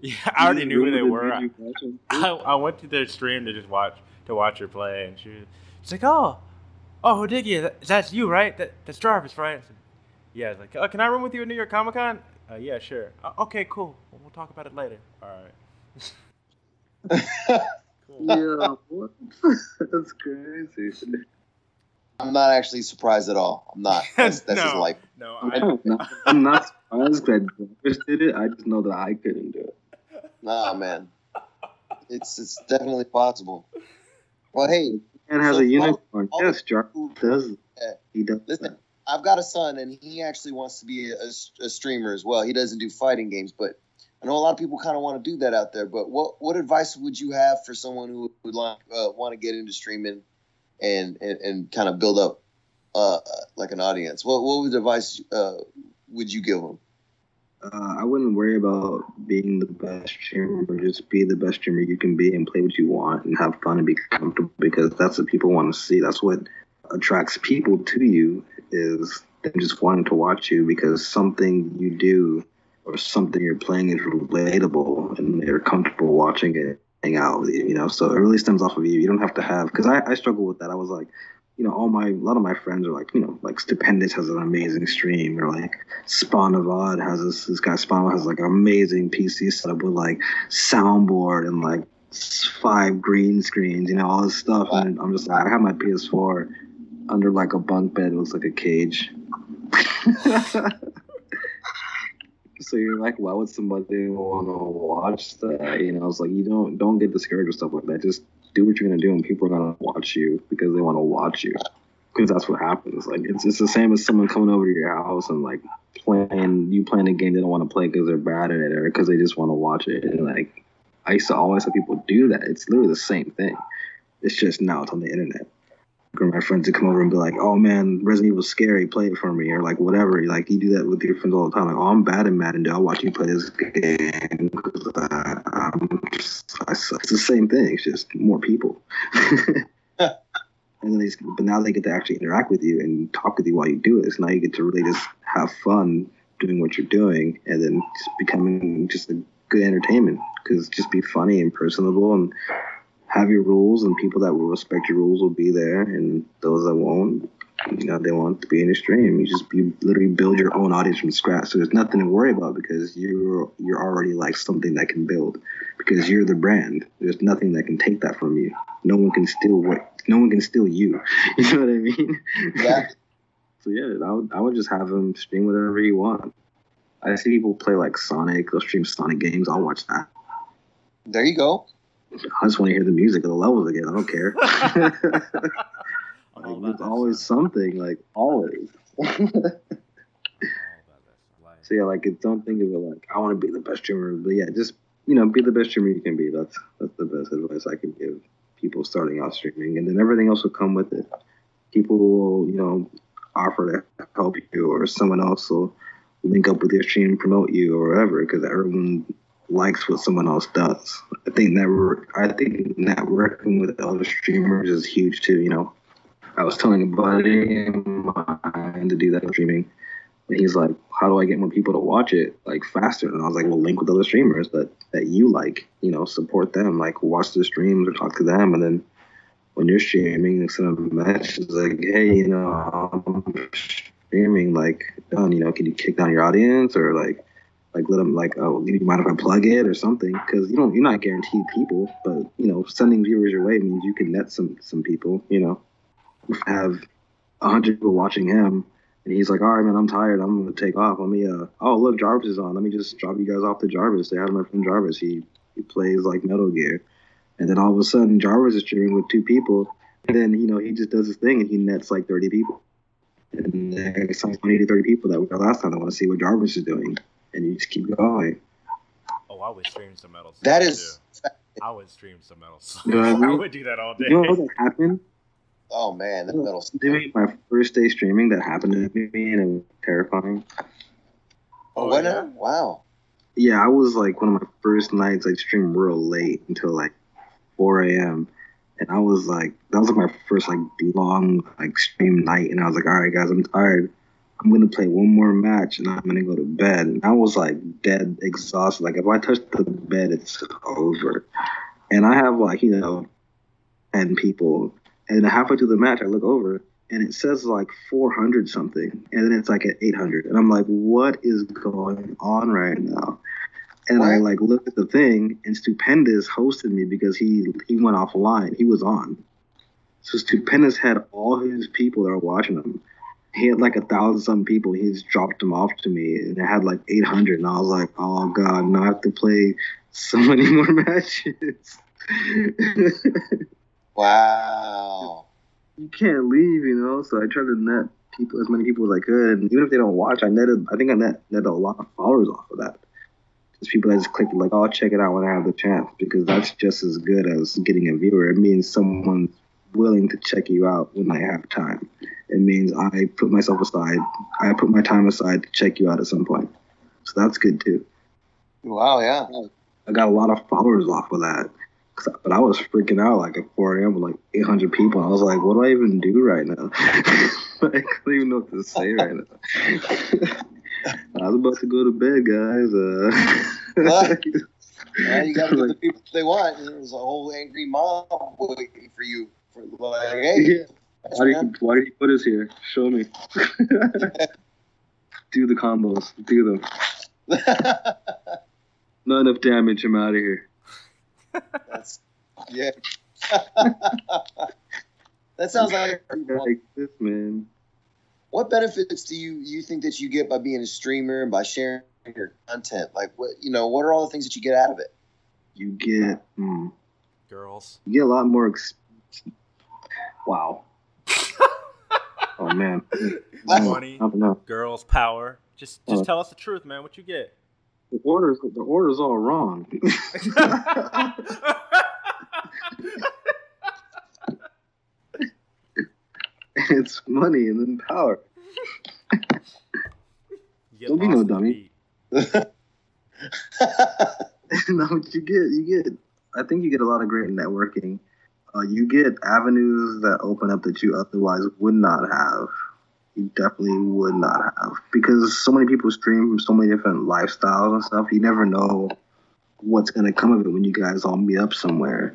Yeah, I already knew who they were. I, I, I went to their stream to just watch to watch her play, and she was she's like, "Oh, oh, Hodiggy, that, that's you, right? That, that's Jarvis, right?" Said, yeah, I was like, oh, "Can I room with you at New York Comic Con?" Uh, yeah, sure. Uh, okay, cool. We'll, we'll talk about it later. All right. cool. yeah. That's crazy. I'm not actually surprised at all. I'm not. That's, that's just No. like No, I, I'm not, I'm not surprised that Jarvis did it. I just know that I couldn't do it. nah, man. It's it's definitely possible. Well, hey, And has So, a unicorn. all- yes, Jarvis does. Yeah. He does. Listen, I've got a son, and he actually wants to be a, a streamer as well. He doesn't do fighting games, but I know a lot of people kind of want to do that out there. But what what advice would you have for someone who would like uh, want to get into streaming and and, and kind of build up uh, uh, like an audience? What what would advice uh, would you give them? uh, I wouldn't worry about being the best streamer. Just be the best streamer you can be and play what you want and have fun and be comfortable because that's what people want to see. That's what attracts people to you is them just wanting to watch you because something you do or something you're playing is relatable and they're comfortable watching it hang out with you, you know. So it really stems off of you. You don't have to have because I, I struggle with that. I was like, you know, all my a lot of my friends are like, you know, like Stupendous has an amazing stream or like Spawnavad has this this guy Spawn has like an amazing PC setup with like soundboard and like five green screens, you know, all this stuff. And I'm just like, I have my PS4 under like a bunk bed. It looks like a cage. so you're like, why would somebody want to watch that? You know, it's like you don't don't get discouraged with stuff like that. Just do what you're gonna do, and people are gonna watch you because they want to watch you. Because that's what happens. Like it's it's the same as someone coming over to your house and like playing you playing a game they don't want to play because they're bad at it or because they just want to watch it. And like I used to always have people do that. It's literally the same thing. It's just now it's on the internet. Or my friends would come over and be like, "Oh man, Resident Evil's scary. Play it for me," or like whatever. Like you do that with your friends all the time. Like, "Oh, I'm bad at Madden. Dude. I'll watch you play this game." I, just, I, it's the same thing. It's just more people. and then they, just- but now they get to actually interact with you and talk with you while you do it. So now you get to really just have fun doing what you're doing, and then just becoming just a good entertainment. Because just be funny and personable and have your rules and people that will respect your rules will be there and those that won't you know they want to be in the stream. You just you literally build your own audience from scratch. So there's nothing to worry about because you're you're already like something that can build because you're the brand. There's nothing that can take that from you. No one can steal what no one can steal you. You know what i mean? Yeah. so yeah i would, I would just have them stream whatever you want. I see people play like sonic. They'll stream sonic games. I'll watch that. There you go. I just want to hear the music of the levels again. I don't care. Like, about there's always stuff. something, like always. All about that stuff. Like, so yeah, like don't think of it like I want to be the best streamer, but yeah, just you know, be the best streamer you can be. That's that's the best advice I can give people starting out streaming, and then everything else will come with it. People will, you know, offer to help you, or someone else will link up with your stream, promote you, or whatever, because everyone likes what someone else does. I think network. I think networking with other streamers is huge too. You know, I was telling a buddy mine to do that streaming, and he's like, "How do I get more people to watch it like faster?" And I was like, "Well, link with other streamers that that you like. You know, support them. Like, watch the streams or talk to them, and then." When you're streaming, send a message like, "Hey, you know, I'm streaming. Like, done. You know, can you kick down your audience or like, like let them like, oh, you mind if I plug it or something? Because you don't, you're not guaranteed people, but you know, sending viewers your way means you can net some some people. You know, have a hundred people watching him, and he's like, all right, man, I'm tired. I'm gonna take off. Let me, uh, oh look, Jarvis is on. Let me just drop you guys off to Jarvis. They have my friend Jarvis. He he plays like Metal Gear, and then all of a sudden Jarvis is streaming with two people, and then you know he just does his thing and he nets like 30 people. And next time 20 to 30 people that we got last time, I want to see what Jarvis is doing, and you just keep going. Oh, I would stream some metal. That is, too. I would stream some metal. You know what I I would do that all day. You know what happened? oh man, that metal. Maybe my first day streaming that happened to me and it was terrifying. Oh, Oh, what yeah? Wow. Yeah, I was like one of my first nights I streamed real late until like 4 a.m. And I was like, that was like my first like long like stream night, and I was like, all right, guys, I'm tired. I'm gonna play one more match and I'm gonna go to bed. And I was like dead exhausted. Like if I touch the bed, it's over. And I have like you know, ten people, and then halfway through the match, I look over and it says like 400 something, and then it's like at 800, and I'm like, what is going on right now? And I Right. like looked at the thing, and Stupendous hosted me because he he went offline. He was on. So Stupendous had all his people that were watching him. He had like a thousand some people. He just dropped them off to me, and it had like 800. And I was like, oh god, now I have to play so many more matches. Wow. you can't leave, you know. So I tried to net people as many people as I could, and even if they don't watch, I netted. I think I net netted a lot of followers off of that. Just people that just clicked like, "Oh, I'll check it out when I have the chance," because that's just as good as getting a viewer. It means someone's willing to check you out when I have time. It means I put myself aside. I put my time aside to check you out at some point. So that's good too. Wow. Yeah. I got a lot of followers off of that. But I was freaking out like at 4 a.m. with like 800 people. I was like, what do I even do right now? I couldn't even know what to say right now. I was about to go to bed, guys. Uh, Yeah, you got to give the people what they want. There's a whole angry mob waiting for you. For like, hey, Yeah. That's why, did man. you, why did you put us here? Show me. do the combos. Do them. Not enough damage. I'm out of here. That's yeah. that sounds like. Like this, man. What benefits do you you think that you get by being a streamer and by sharing your content? Like what you know, what are all the things that you get out of it? You get. Hmm. Girls. you get a lot more. Ex- wow. Oh man. Money. Girls. Power. Just just Uh, tell us the truth, man. What you get? The order's the order's all wrong. it's money and then power. You Don't be no lost in the dummy. beat. no, what you get, you get. I think you get a lot of great networking. Uh, you get avenues that open up that you otherwise would not have. You definitely would not have because so many people stream from so many different lifestyles and stuff. You never know what's gonna come of it when you guys all meet up somewhere.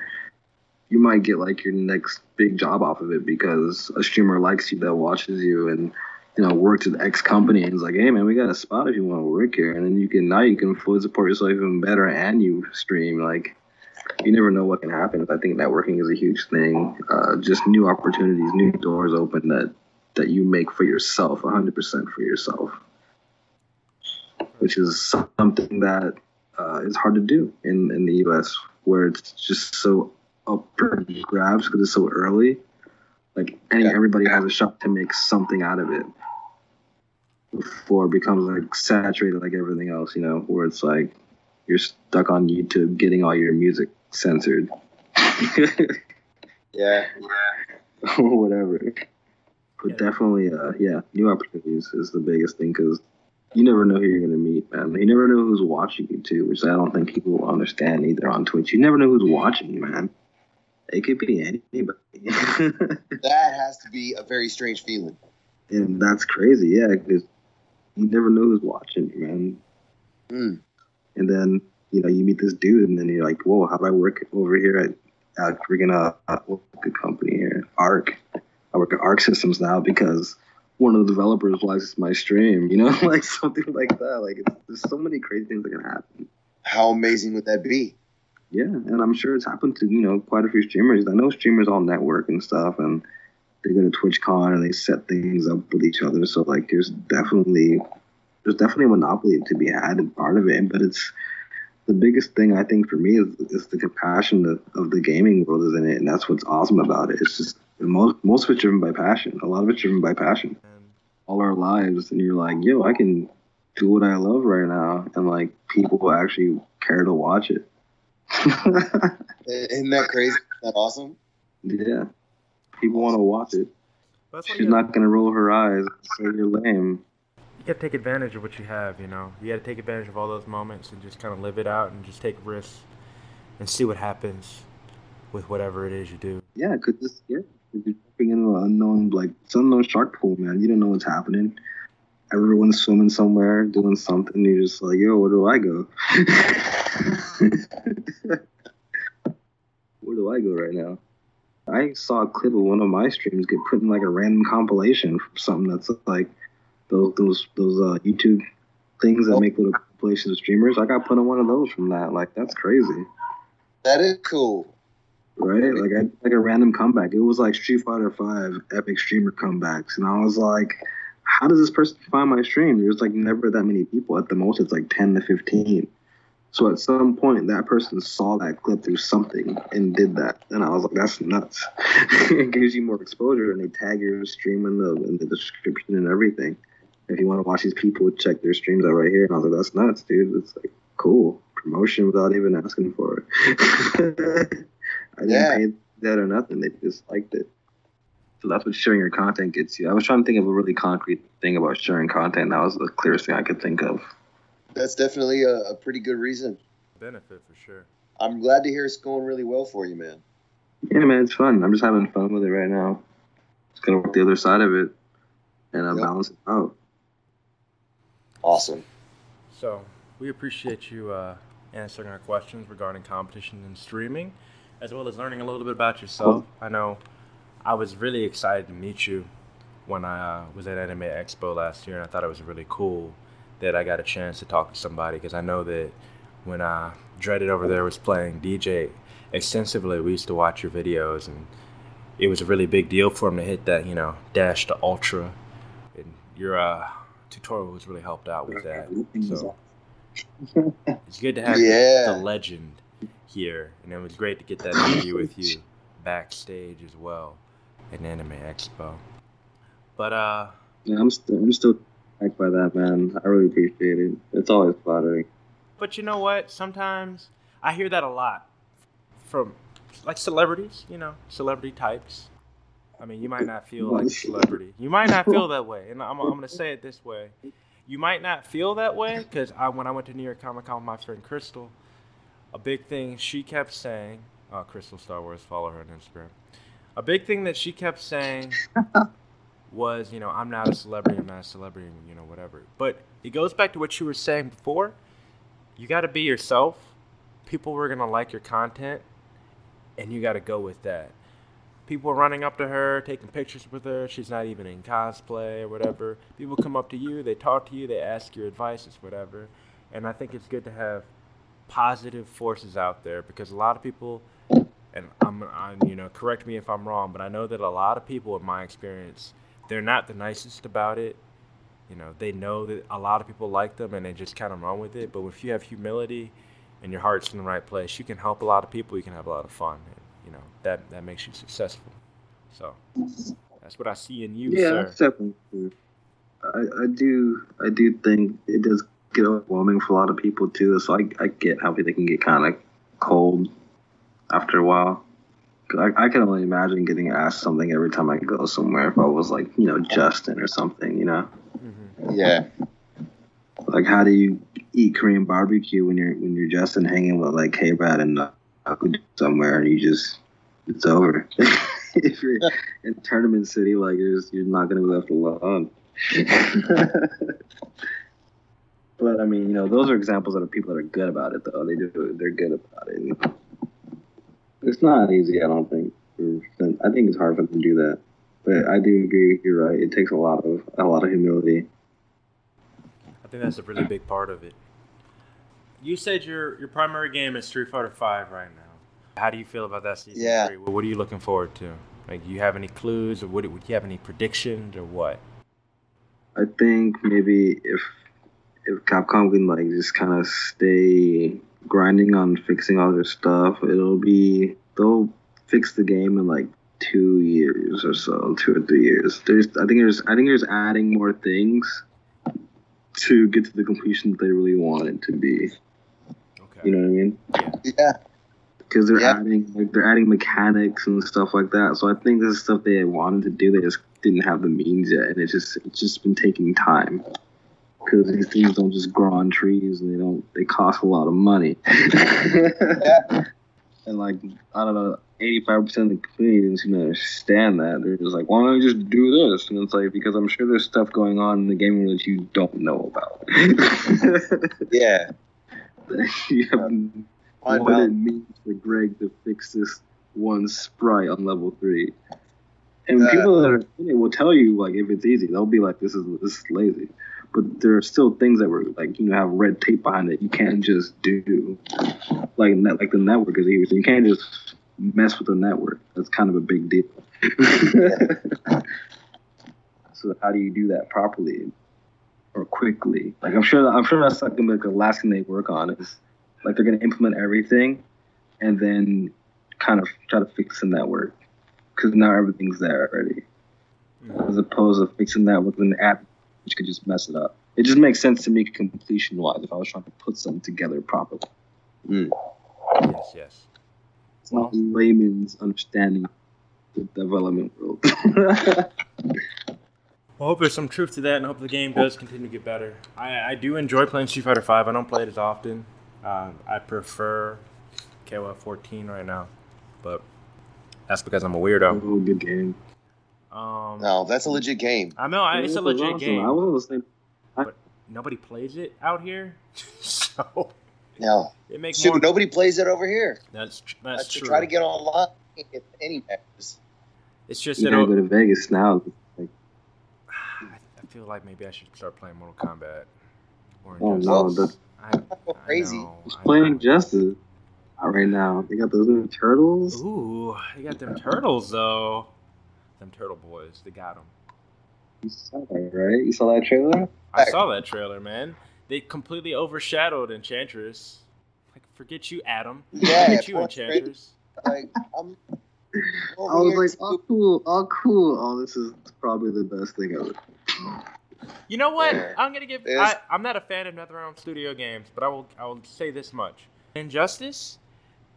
You might get like your next big job off of it because a streamer likes you that watches you and you know works at X company and is like, hey man, we got a spot if you want to work here, and then you can now you can fully support yourself even better and you stream like. You never know what can happen. I think networking is a huge thing. Uh, just new opportunities, new doors open that that you make for yourself, 100% for yourself, which is something that uh, is hard to do in, in the U.S., where it's just so up for grabs because it's so early. Like any everybody has a shot to make something out of it before it becomes like saturated like everything else, you know, where it's like you're stuck on YouTube getting all your music censored yeah. yeah. whatever. But Yeah. definitely, uh, yeah, new opportunities is the biggest thing because you never know who you're gonna meet, man. You never know who's watching you too, which I don't think people will understand either on Twitch. You never know who's watching you, man. It could be anybody. That has to be a very strange feeling. and that's crazy, yeah, because you never know who's watching you, man. Mm. And then, you know, you meet this dude, and then you're like, whoa, how do I work over here at, at freaking uh, good company here? Arc. I work at Arc Systems now because one of the developers likes my stream, you know, like something like that. Like, it's, there's so many crazy things that can happen. How amazing would that be? Yeah, and I'm sure it's happened to, you know, quite a few streamers. I know streamers all network and stuff, and they go to TwitchCon and they set things up with each other. So, like, there's definitely there's definitely a monopoly to be had and part of it. But it's the biggest thing I think for me is, is the compassion of, of the gaming world is in it, and that's what's awesome about it. It's just most most of it's driven by passion. A lot of it's driven by passion. And All our lives, and you're like, yo, I can do what I love right now, and like people actually care to watch it. Isn't that crazy? Isn't that awesome? yeah, people want to watch it. She's not gonna roll her eyes and say you're lame. You gotta take advantage of what you have. You know, you gotta take advantage of all those moments and just kind of live it out and just take risks and see what happens with whatever it is you do. Yeah, cause this yeah, you're jumping into an unknown like it's unknown shark pool, man. You don't know what's happening. Everyone's swimming somewhere, doing something. You're just like, yo, where do I go? where do I go right now? I saw a clip of one of my streams get put in like a random compilation from something that's like those those those uh, YouTube things that make little compilations of streamers. I got put on one of those from that. Like that's crazy. That is cool. right? Like I like a random comeback. It was like Street Fighter Five epic streamer comebacks, and I was like, how does this person find my stream? There's like never that many people. At the most, it's like ten to fifteen. So at some point, that person saw that clip through something and did that, and I was like, that's nuts. it gives you more exposure, and they tag your stream in the in the description and everything. If you want to watch these people, check their streams out right here. And I was like, that's nuts, dude. It's like cool promotion without even asking for it. I didn't Yeah. pay that or nothing. They just liked it. So that's what sharing your content gets you. I was trying to think of a really concrete thing about sharing content. That was the clearest thing I could think of. That's definitely a, a pretty good reason. Benefit for sure. I'm glad to hear it's going really well for you, man. Yeah, man, it's fun. I'm just having fun with it right now. Just gonna work the other side of it and uh, Yep. balance it out. Awesome. So we appreciate you uh, answering our questions regarding competition and streaming, as well as learning a little bit about yourself. I know I was really excited to meet you when I uh, was at Anime Expo last year, and I thought it was really cool that I got a chance to talk to somebody because I know that when I Dreaded over there was playing DJ extensively, we used to watch your videos, and it was a really big deal for him to hit that, you know, dash to ultra. And your uh, tutorial was really helped out with that. So it's good to have Yeah. the legend here, and it was great to get that interview with you backstage as well at Anime Expo. But uh, Yeah, I'm still I'm still back by that, man. I really appreciate it. It's always flattering. but you know what? Sometimes I hear that a lot from like celebrities, you know, celebrity types. I mean, you might not feel like a celebrity. You might not feel that way, and I'm, I'm gonna say it this way: you might not feel that way because I, when I went to New York Comic Con with my friend Crystal, a big thing she kept saying, uh, Crystal Star Wars, follow her on Instagram. A big thing that she kept saying was, you know, I'm not a celebrity, I'm not a celebrity, you know, whatever. But it goes back to what you were saying before. You got to be yourself. People were gonna like your content, and you got to go with that. People running up to her, taking pictures with her. She's not even in cosplay or whatever. People come up to you, they talk to you, they ask your advice, it's whatever. And I think it's good to have positive forces out there because a lot of people, and I'm, I'm, you know, correct me if I'm wrong, but I know that a lot of people, in my experience, they're not the nicest about it. You know, they know that a lot of people like them and they just kind of run with it. But if you have humility and your heart's in the right place, you can help a lot of people. You can have a lot of fun. And, you know, that that makes you successful. So that's what I see in you, yeah, sir. that's definitely true. I, I do I do think it does get overwhelming for a lot of people too. So I, I get how they can get kind of cold after a while. I, I can only imagine getting asked something every time I go somewhere if I was like, you know, Justin or something, you know. hmm Yeah. Like, how do you eat Korean barbecue when you're when you're just and hanging with like K Brad and uh, somewhere and you just it's over. if you're in tournament city, like you're just, you're not gonna be left alone. but I mean, you know, those are examples of people that are good about it, though. They do, they're good about it. It's not easy, I don't think. I think it's hard for them to do that. But I do agree with you, right? It takes a lot of a lot of humility. I think that's a really big part of it. You said your your primary game is Street Fighter Five right now. How do you feel about that season Yeah. three? What are you looking forward to? Like, do you have any clues, or what? Would you have any predictions, or what? I think maybe if if Capcom can like just kind of stay grinding on fixing all their stuff, it'll be they'll fix the game in like two years or so, two or three years. There's I think there's I think there's adding more things to get to the completion that they really want it to be. Okay. You know what I mean? Yeah. Because they're Yeah. adding like they're adding mechanics and stuff like that. So I think this is stuff they wanted to do. They just didn't have the means yet, and it's just it's just been taking time. Because these things don't just grow on trees, and they don't they cost a lot of money. And like I don't know, eighty five percent of the community doesn't seem to understand that. They're just like, why don't you just do this? And it's like because I'm sure there's stuff going on in the game that you don't know about. Yeah. you have Find what it means for Greg to fix this one sprite on level three. And Uh, people that are in it will tell you like if it's easy, they'll be like, "This is this is lazy," but there are still things that were like you know have red tape behind it. You can't just do like net, like the network is easy, you can't just mess with the network. That's kind of a big deal. so how do you do that properly or quickly? Like I'm sure I'm sure that's like gonna be like the last thing they work on is like they're gonna implement everything and then kind of try to fix the network because now everything's there already Mhm. as opposed to fixing that with an app which could just mess it up it just makes sense to me completion wise if i was trying to put something together properly Yes, yes. it's not layman's understanding of the development world Well, I hope there's some truth to that, and I hope the game does continue to get better. I, I do enjoy playing Street Fighter Five. I don't play it as often. Um, I prefer KOF 14 right now, but that's because I'm a weirdo. oh, good game Um, No, that's a legit game. I know I, it's a legit awesome. game. i wasn't listening but nobody plays it out here, so No. it makes Shoot, more. nobody plays it over here. That's tr- I that's should true. try to get online if any matters. it's just you that gotta go to vegas now like, I feel like maybe I should start playing Mortal Kombat. Or oh no that's I, I Crazy. know, He's I playing know. Justice right now. They got those new turtles. Ooh, they got them turtles though. Them turtle boys, they got them. You saw that, right? You saw that trailer? I saw that trailer, man. They completely overshadowed Enchantress. Like, forget you, Adam. Yeah, forget you, poor Enchantress. Like, I'm I was like, too. oh cool, oh cool. Oh, this is probably the best thing ever. You know what? Yeah. I'm gonna give. I, I'm not a fan of NetherRealm Studio games, but I will. I will say this much: Injustice,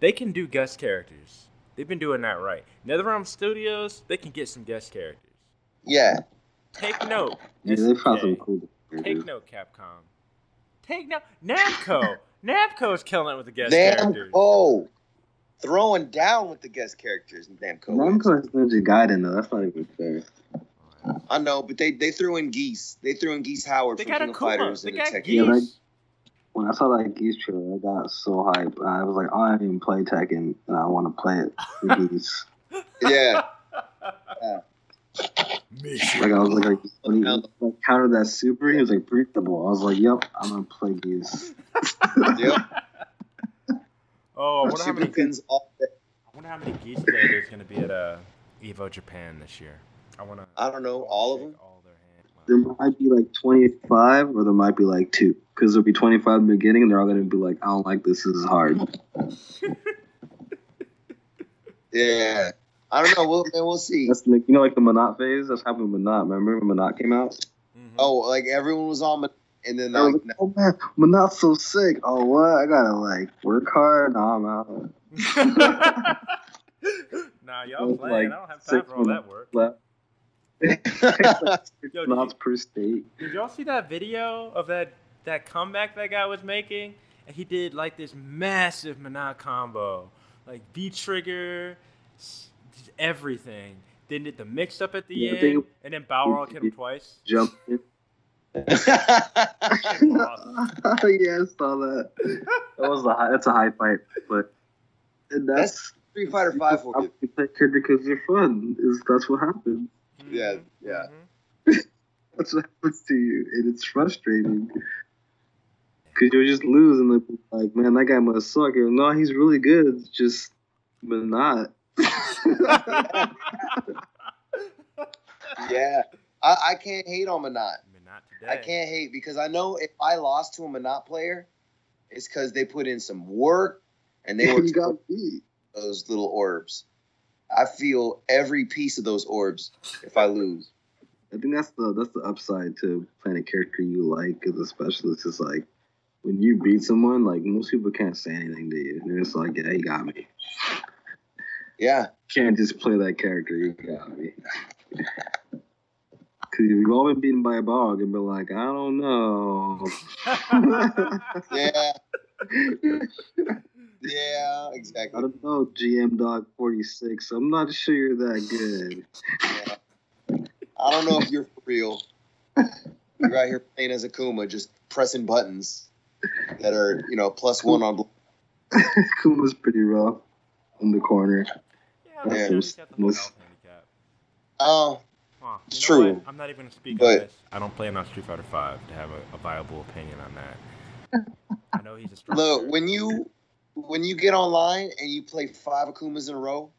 they can do guest characters. They've been doing that right. NetherRealm Studios, they can get some guest characters. Yeah. Take note. Yeah, they found some cool. Take note, Capcom. Take note, Namco. Namco's killing it with the guest characters. Namco. Throwing down with the guest characters. Namco. is. Namco has Ninja Gaiden though. That's not even fair. I know, but they, they threw in Geese. They threw in Geese Howard They from got King a of Fighters They and got Tekken. Yeah, like- geese. When I saw that Geese trailer, I got so hyped. I was like, oh, I didn't even play Tekken, and I want to play it with Geese. Yeah. Mission. Like I was like, when he like, countered that super, he was like breathable. I was like, yep, I'm gonna play Geese. Yep. Oh, I wonder how Super many. pins all day. I wonder how many geese players there's gonna be at uh, Evo Japan this year. I wanna. I don't know, all of them? All their hands. There might be like 25, or there might be like two, because there'll be 25 in the beginning, and they're all gonna be like, I don't like this. This is hard. Yeah. I don't know. We'll, man, we'll see. That's like you know, like the Menat phase. That's happened with Menat. Remember when Menat came out? Mhm. Oh, like everyone was on, but- and then I was like, like, oh man, Menat's so sick. Oh what? I gotta like work hard. Nah, I'm out. nah, y'all playing. like I don't have time six for all that work. Left. Yo, did, you, per state. did y'all see that video of that that comeback that guy was making, and he did like this massive Menat combo, like V trigger, everything. Then did the mix up at the Yeah, end, think- and then Balrog hit him twice. Jump in. yeah, I saw that. That was a high, that's a high fight, but and that's, Street Fighter Five for I you. pick that character because they're fun. Is that's what happens. Yeah, yeah. mhm. That's what happens to you, and it's frustrating. Cause you'll just lose, and like, "Man, that guy must suck." You're, no, he's really good. It's just, but not. Yeah, I, I can't hate on Menat. I mean, not today. I can't hate because I know if I lost to a Menat player, it's because they put in some work and they were got beat. those little orbs. I feel every piece of those orbs if I lose. I think that's the that's the upside to playing a character you like as a specialist. Is like when you beat someone, like most people can't say anything to you. They're just like, "Yeah, he got me." Yeah, can't just play that character. You got me. Cause you've all been beaten by a bog and been like, I don't know. yeah, yeah, exactly. I don't know, GM Dog 46. I'm not sure you're that good. Yeah. I don't know if you're for real. You're out here playing as Akuma, just pressing buttons that are, you know, plus one on. Kuma's pretty rough in the corner. Yeah, I'm Yeah. sure got the Most- health handicap. Oh, Huh. It's You know true. what? I'm not even gonna But- this. I don't play enough Street Fighter Five to have a, a viable opinion on that. I know he's a strong. look player. when you when you get online and you play five Akumas in a row,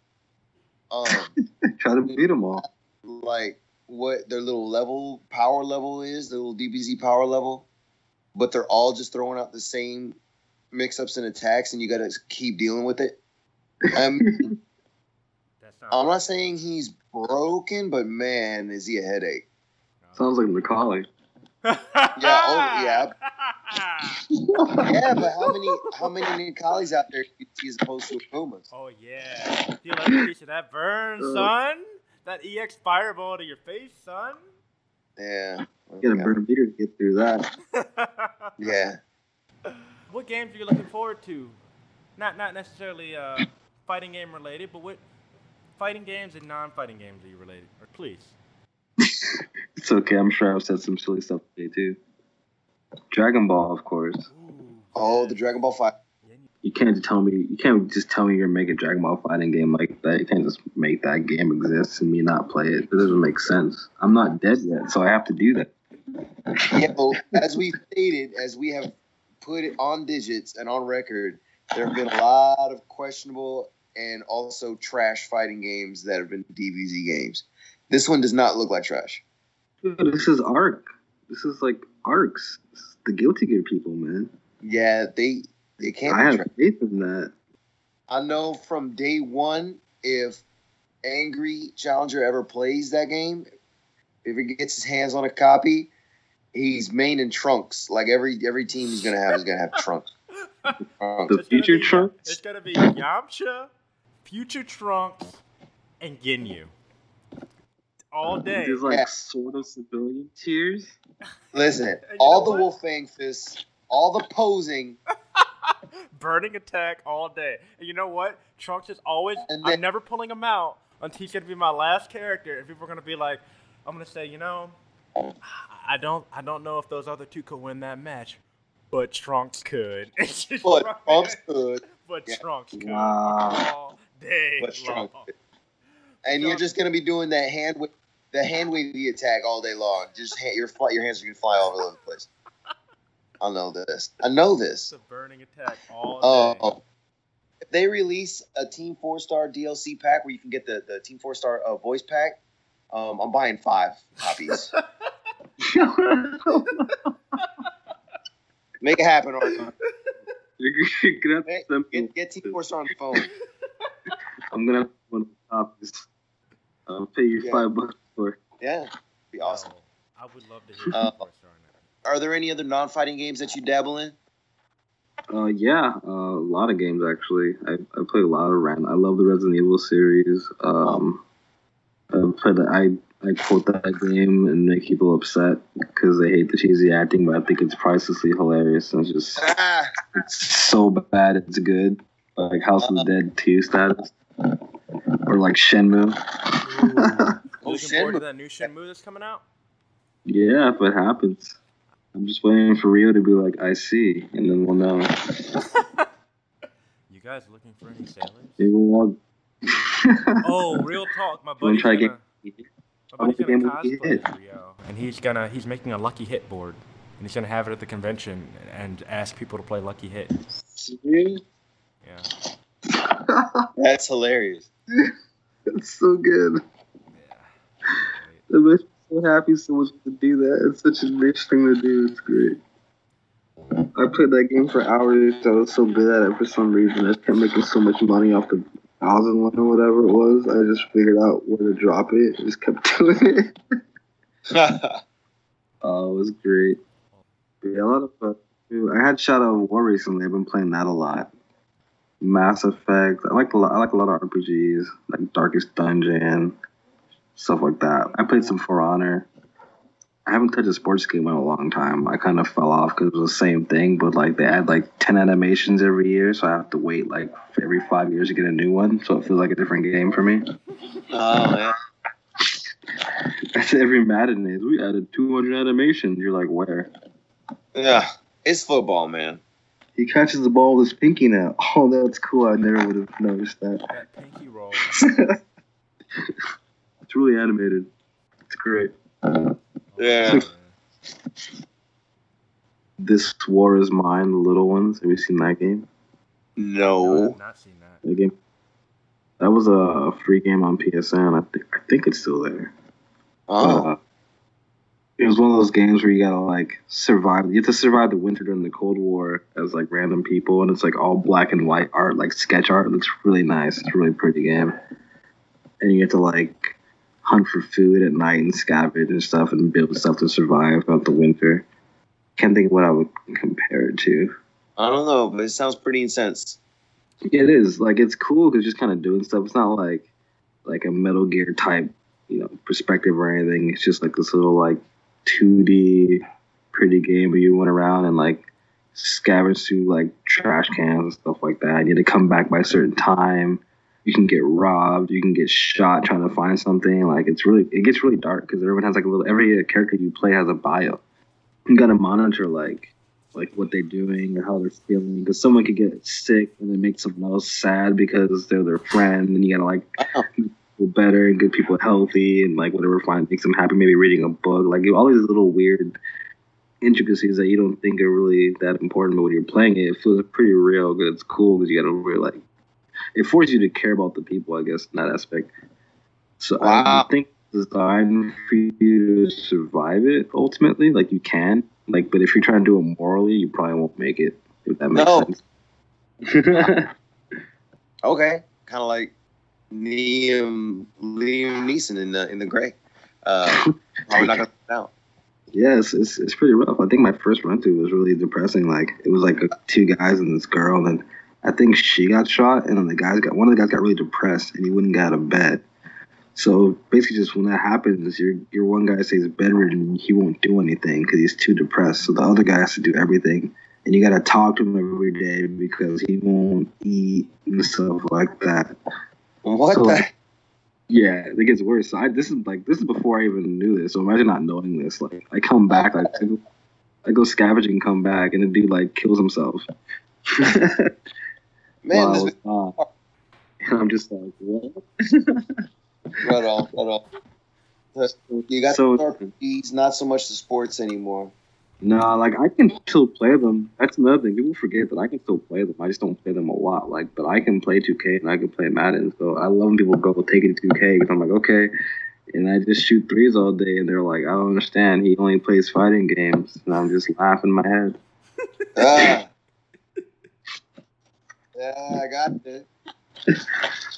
um, Try to beat them all. like what their little level power level is, the little DBZ power level, but they're all just throwing out the same mix-ups and attacks, and you got to keep dealing with it. Um, That sounds I'm not saying he's broken, but man, is he a headache? Sounds like Macaulay. yeah. oh, yeah. Yeah, but how many how many Necallis out there do you see as opposed to Akumas? Oh yeah. You like a piece of that burn, Uh. son? That EX fireball to your face, son? Yeah, You gotta burn a meter to get through that. yeah. what games are you looking forward to? Not not necessarily uh, fighting game related, but what fighting games and non-fighting games are you related? Or please. It's okay. I'm sure I've said some silly stuff today too. Dragon Ball, of course. Oh, the Dragon Ball Fight. You- can't just tell me. You can't just tell me you're making Dragon Ball fighting game like that. You can't just make that game exist and me not play it. It doesn't make sense. I'm not dead yet, so I have to do that. Yeah, well, as we stated, as we have put it on digits and on record, there have been a lot of questionable and also trash fighting games that have been DBZ games. This one does not look like trash. Dude, this is Arc. This is like Arcs. This the Guilty Gear people, man. Yeah, they they can't. I have trash. faith in that. I know from day one if Angry Challenger ever plays that game, if he gets his hands on a copy, he's main in trunks. Like every every team he's gonna have is gonna have trunks. Trunks. The future be- Trunks? It's gonna be Yamcha, Future Trunks, and Ginyu. All day. There's like Yeah. sort of civilian tears. Listen, all the what? Wolf Fang fists, all the posing, Burning attack all day. And you know what? Trunks is always. And I'm never pulling him out until he's gonna be my last character. And people are gonna be like, I'm gonna say, you know, I don't, I don't know if those other two could win that match, but Trunks could. But right. Trunks could, But Yeah. Trunks could Wow. all day but. Trunks could. And you're just gonna be doing that hand wa- the hand wavy attack all day long. Just hand, your fly, your hands are gonna fly all over the place. I know this. I know this. It's this. a burning attack all day. Oh, if they release a Team Four Star DLC pack where you can get the, the Team Four Star uh, voice pack, um, I'm buying five copies. Make it happen, Arthur. You're, you're gonna have to Hey, send me- Get, get Team Four Star on the phone. I'm gonna have one of the copies. I'll pay you Yeah. five bucks for. it. Yeah, be awesome. No, I would love to hear Uh, Team Four Star. Are there any other non-fighting games that you dabble in? Uh, yeah, uh, a lot of games actually. I, I play a lot of random. I love the Resident Evil series. Um, I played. The, I I quote that game and make people upset because they hate the cheesy acting, but I think it's pricelessly hilarious. And it's just Ah, it's so bad it's good. Like House of the Dead 2 status. Or like Shenmue. You Oh, looking forward to Shenmue. that new Shenmue that's coming out? Yeah, if it happens. I'm just waiting for Ryo to be like, I see, and then we'll know. You guys looking for any sailors? Maybe we'll Oh, real talk. My You wanna try to gonna, get my buddy's wanna gonna get Lucky cosplay Hit. Ryo, and he's gonna he's making a lucky hit board, and he's gonna have it at the convention and ask people to play lucky hit. serious? Yeah. That's hilarious. It's so good. Yeah. It makes me so happy so much to do that. It's such a niche thing to do. It's great. I played that game for hours. I was so good at it for some reason. I kept making so much money off the thousand one or whatever it was. I just figured out where to drop it. I just kept doing it. Oh, it was great. Yeah, a lot of fun. too. I had Shadow of War recently. I've been playing that a lot. Mass Effect. I like a lot. I like a lot of RPGs, like Darkest Dungeon, stuff like that. I played some For Honor. I haven't touched a sports game in a long time. I kind of fell off because it was the same thing, but like they add like ten animations every year, so I have to wait like every five years to get a new one. So it feels like a different game for me. oh yeah. That's every Madden is. We added 200 animations. You're like, where? Yeah. It's football, man. He catches the ball with his pinky now. Oh, that's cool. I never would have noticed that. That pinky roll. it's really animated. It's great. Yeah. This War of Mine, the little ones. Have you seen that game? No. I've not seen that. That game. That was a free game on PSN. I think I think it's still there. Oh. Uh, it was one of those games where you gotta like survive. You have to survive the winter during the Cold War as like random people, and it's like all black and white art, like sketch art. It looks really nice. It's a really pretty game. And you get to like hunt for food at night and scavenge and stuff and build stuff to survive throughout the winter. Can't think of what I would compare it to. I don't know, but it sounds pretty intense. It is like it's cool because just kind of doing stuff. It's not like like a Metal Gear type, you know, perspective or anything. It's just like this little like 2D pretty game where you went around and like scavenge through like trash cans and stuff like that. You had to come back by a certain time. You can get robbed. You can get shot trying to find something. Like it's really it gets really dark because everyone has like a little every uh, character you play has a bio. You gotta monitor like like what they're doing or how they're feeling because someone could get sick and then make someone else sad because they're their friend and you gotta like better and get people healthy and like whatever find makes them happy maybe reading a book. Like all these little weird intricacies that you don't think are really that important but when you're playing it it feels pretty real because it's cool because you gotta really like it forces you to care about the people i guess in that aspect. So i think it's designed for you to survive it ultimately like you can like but if you're trying to do it morally you probably won't make it if that makes No. sense. Okay. Kind of like Liam Liam Neeson in the in the Grey. Uh, probably not gonna out. Yes, it's, it's pretty rough. I think my first run through was really depressing. Like it was like two guys and this girl, and I think she got shot, and then the guys got one of the guys got really depressed, and he wouldn't get out of bed. So basically, just when that happens, your your one guy stays bedridden, he won't do anything because he's too depressed. So the other guy has to do everything, and you got to talk to him every day because he won't eat and stuff like that. What So- the? Yeah, it gets worse. So I this is like this is before I even knew this. So imagine not knowing this. Like I come back, like I go, I go scavenging, come back, and the dude like kills himself. Man, I this was gone. And I'm just like, what? right on, right on. You got So- the RPGs, not so much the sports anymore. No, like I can still play them. That's another thing. People forget that I can still play them. I just don't play them a lot. Like, but I can play 2K and I can play Madden. So I love when people go take it to 2K because I'm like, okay. And I just shoot threes all day, and they're like, I don't understand. He only plays fighting games, and I'm just laughing my head. Ah. yeah, I got it.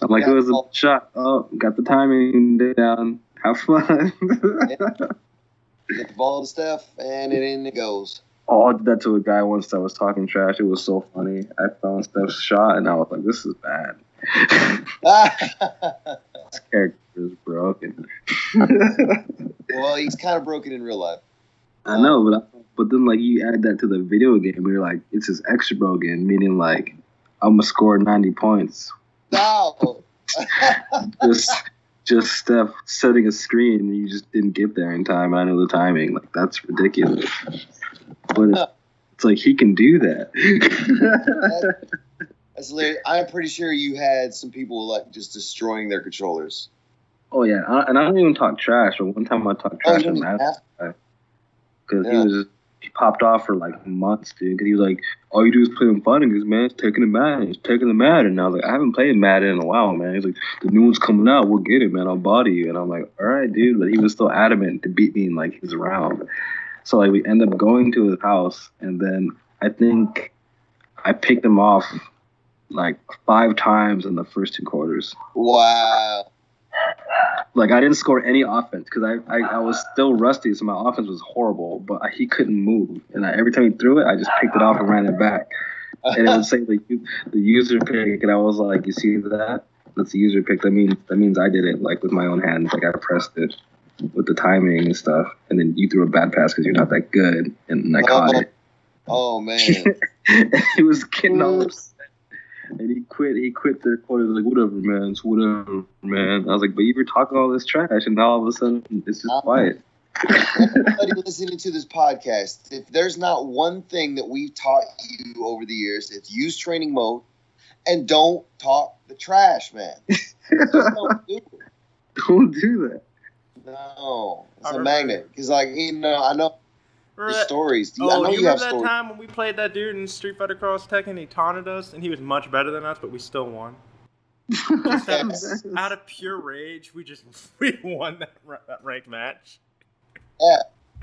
I'm like, Yeah. it was a shot. Oh, got the timing down. Have fun. Get the ball to Steph, and it in it goes. oh, I did that to a guy once that was talking trash. It was so funny. I found Steph's shot, and I was like, this is bad. This character is broken. Well, he's kind of broken in real life. I know, but I, but then like you add that to the video game, you're like, it's just extra broken, meaning like I'm gonna score 90 points. No. Just just Steph setting a screen, and you just didn't get there in time. And I know the timing. Like that's ridiculous. But it's, it's like he can do that. That's hilarious. I'm pretty sure you had some people like just destroying their controllers. oh yeah, I, and I don't even talk trash. But one time I talked Oh, trash to even Matt because he was just, he popped off for like months, dude. Because he was like, all you do is play on fighting games, man. It's taking the Madden. It's taking the Madden. And I was like, I haven't played Madden in a while, man. He's like, the new one's coming out. We'll get it, man. I'll body you. And I'm like, all right, dude. But he was still adamant to beat me, in like his round. So like we end up going to his house, and then I think I picked him off like five times in the first two quarters. Wow. Like I didn't score any offense because I, I I was ah. still rusty, so my offense was horrible. But I, he couldn't move, and I, every time he threw it, I just picked it off and ran it back. And it would say like the user pick, and I was like, "You see that? That's the user pick. That means that means I did it like with my own hands. Like I pressed it with the timing and stuff. And then you threw a bad pass because you're not that good, and I oh, caught it. Oh, oh man. he was getting all upset. And he quit. He quit the quarter. Like whatever, man. It's whatever, man. I was like, but you were talking all this trash, and now all of a sudden it's just quiet. Everybody listening to this podcast, if there's not one thing that we've taught you over the years, it's use training mode and don't talk the trash, man. Just don't do it. Don't do that. No, it's I a remember- magnet. Because, like, you know, I know Remember the that- stories. I Oh, know do you you have remember that stories. time when we played that dude in Street Fighter Cross Tekken? He taunted us, and he was much better than us, but we still won. Just out, of, out of pure rage, we just we won that, ra- that ranked match. Yeah.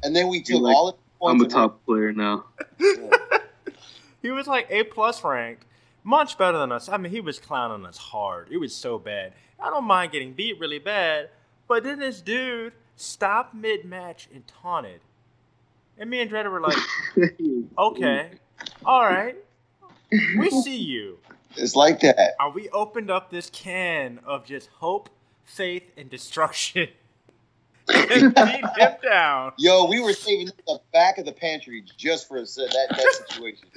And then we took like, all of the I'm points. a top player now. He was like A plus ranked, much better than us. I mean, he was clowning us hard. It was so bad. I don't mind getting beat really bad, but then this dude stopped mid match and taunted, and me and Dredder were like, "Okay, all right, we see you." It's like that. Uh, we opened up this can of just hope, faith, and destruction, and beat him down. Yo, we were saving the back of the pantry just for that, that situation.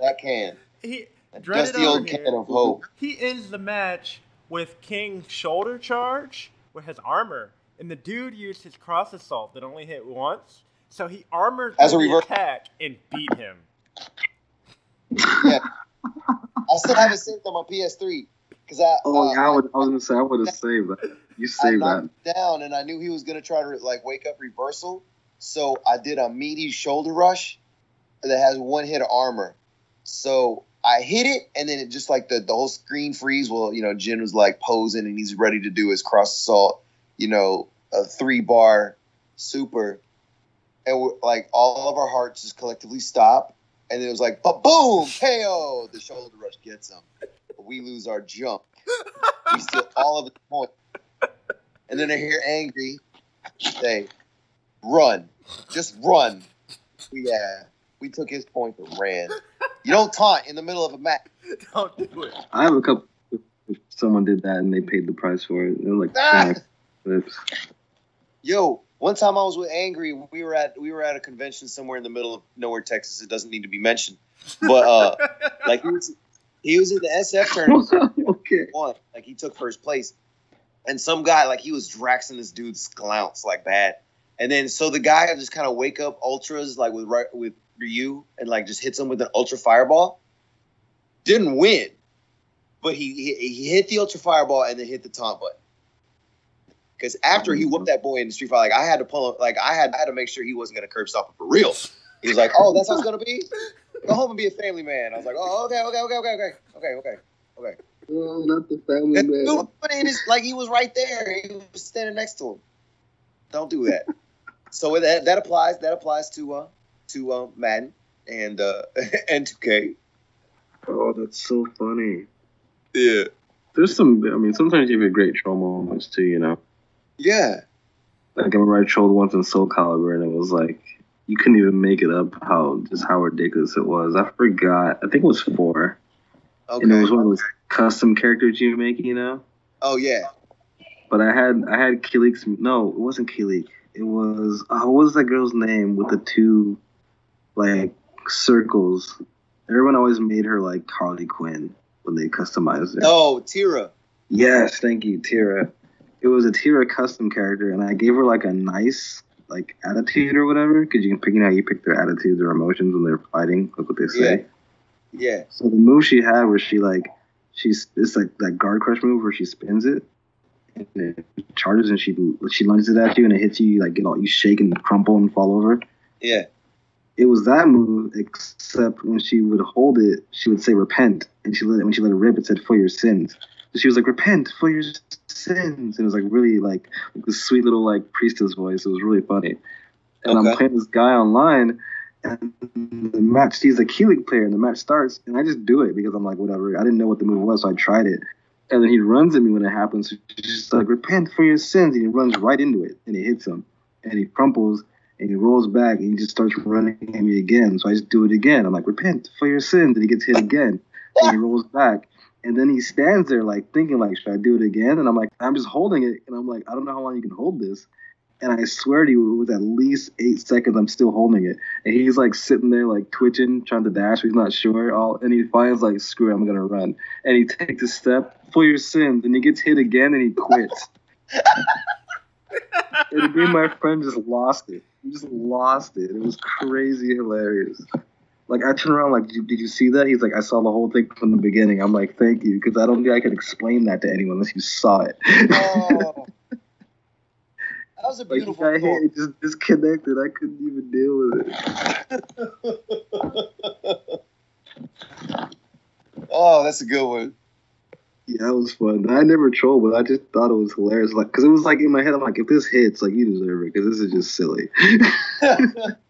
That can. He Just the old here. can of hope. He ends the match with King shoulder charge with his armor, and the dude used his cross assault that only hit once, so he armored As a reverse- attack and beat him. Yeah. I still have it saved on my PS3 because I. Oh uh, yeah, I, would, I was gonna say I would have saved that. You saved that. down, and I knew he was gonna try to like wake up reversal. So I did a meaty shoulder rush that has one hit of armor. So I hit it, and then it just like the, the whole screen freeze. Well, you know, Jin was like posing, and he's ready to do his cross assault. You know, a three bar super, and we're, like all of our hearts just collectively stop, and it was like, but boom, KO. The shoulder rush gets him. We lose our jump. We steal all of his points. And then I hear angry say, "Run, just run." We uh, we took his point and ran. You don't taunt in the middle of a match. Don't do it. I have a couple. If someone did that and they paid the price for it, they're like, Ah! flips. Yo, one time I was with Angry. We were at we were at a convention somewhere in the middle of nowhere, Texas. It doesn't need to be mentioned, but uh, like he was he was in the SF tournament. okay. won. Like he took first place. And some guy, like he was draxing this dude's glounce like bad. And then so the guy just kind of wake up ultras like with Ry- with Ryu and like just hits him with an ultra fireball. Didn't win, but he he, he hit the ultra fireball and then hit the taunt button. Because after he whooped that boy in the street fight, like I had to pull him, like I had I had to make sure he wasn't gonna curb stop him for real. He was like, "Oh, that's how it's gonna be. Go home and be a family man." I was like, "Oh, okay, okay, okay, okay, okay, okay, okay, okay." Oh, not the family man. dude put it like he was right there. He was standing next to him. Don't do that. so that that applies. That applies to uh to uh, Madden and uh and 2K. Oh, that's so funny. Yeah. There's some. I mean, sometimes you have great troll moments too. You know, Yeah. like I remember I trolled once in Soul Calibur, and it was like you couldn't even make it up how just how ridiculous it was. I forgot. I think it was four, Okay. and it was one of those custom characters you make. You know. oh yeah. But I had I had Kilik's. No, it wasn't Kilik. It was uh, what was that girl's name with the two like circles? Everyone always made her like Harley Quinn when they customized it. Oh, Tira. Yes, thank you, Tira. It was a Tira custom character, and I gave her like a nice like attitude or whatever, because you can pick you know you pick their attitudes or emotions when they're fighting, like what they say. Yeah. So the move she had where she like she's it's like that guard crush move where she spins it and it charges and she she lunges it at you and it hits you, you like get all you shake and crumple and fall over. Yeah. It was that move, except when she would hold it, she would say repent, and she let it when she let it rip, it said for your sins. She was like repent for your sins, and it was like really like, like this sweet little like priestess voice. It was really funny. And I'm playing this guy online, and the match he's a Kilik player, and the match starts, and I just do it because I'm like whatever. I didn't know what the move was, so I tried it. And then he runs at me when it happens. So she's just like repent for your sins, and he runs right into it, and it hits him, and he crumples, and he rolls back and he just starts running at me again. So I just do it again. I'm like, repent for your sins. And he gets hit again. And he rolls back. And then he stands there like thinking like, should I do it again? And I'm like, I'm just holding it. And I'm like, I don't know how long you can hold this. And I swear to you, it was at least eight seconds. I'm still holding it. And he's like sitting there like twitching, trying to dash. He's not sure. All and he finds like, screw it, I'm gonna run. And he takes a step for your sins. And he gets hit again and he quits. and me and my friend just lost it. We just lost it. It was crazy hilarious. Like I turn around, like, did you, did you see that? He's like, I saw the whole thing from the beginning. I'm like, thank you, because I don't think I could explain that to anyone unless you saw it. Oh. That was a like, beautiful I goal. hit, just disconnected. I couldn't even deal with it. Oh, that's a good one. Yeah, that was fun. I never trolled, but I just thought it was hilarious. Like, because it was like in my head, I'm like, if this hits, like, you deserve it, because this is just silly.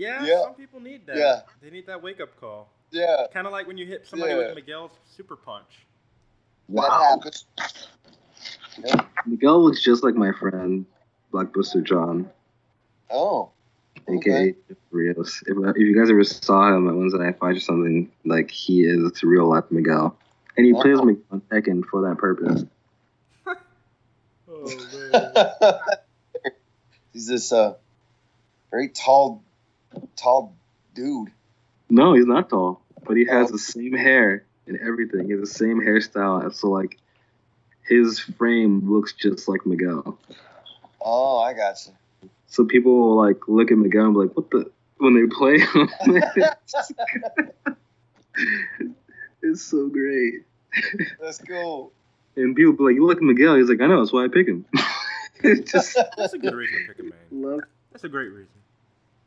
Yeah, Yeah. some people need that. Yeah. They need that wake up call. yeah, Kind of like when you hit somebody Yeah. with Miguel's super punch. that happens. Miguel looks just like my friend, Blockbuster John. Oh, aka Rios. If, if you guys ever saw him at Wednesday Night Fight or something, like he is real life Miguel, and he plays Oh. Miguel on Tekken for that purpose. Oh, man. he's this uh very tall, tall dude. No, he's not tall, but he has oh. the same hair and everything. He has the same hairstyle, so like his frame looks just like Miguel. Oh, I got you. So people will like look at Miguel and be like, "What the?" When they play him, it's so great. That's cool. And people be like, "You look at Miguel." He's like, "I know, that's why I pick him." it's just That's a good reason to pick a man. love That's a great reason.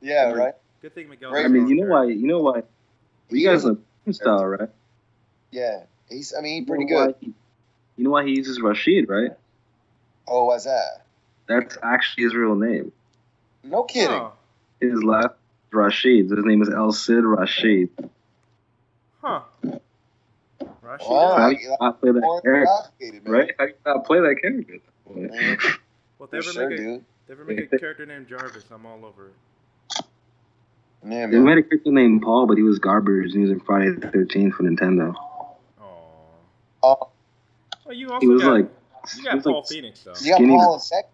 Yeah, right. Good thing Miguel. Right. I mean, you know why? You know why? You guys know style, right? Yeah, he's. I mean, he's You pretty know good. he- you know why he uses Rashid, right? Oh, what's that? That's actually his real name. No kidding. Huh. His last Rashid. His name is El Cid Rashid. huh. Rashid. Wow. How do you not play that character, right? How do you not play that character? Man, Well, if they ever sure, make a, dude. they ever make a character named Jarvis, I'm all over it. Yeah, They man. made a character named Paul, but he was garbage, and he was in Friday the 13th for Nintendo. Aw. Oh, Well, you also He was got, like, you got Paul like, Phoenix though. you got Paul in second,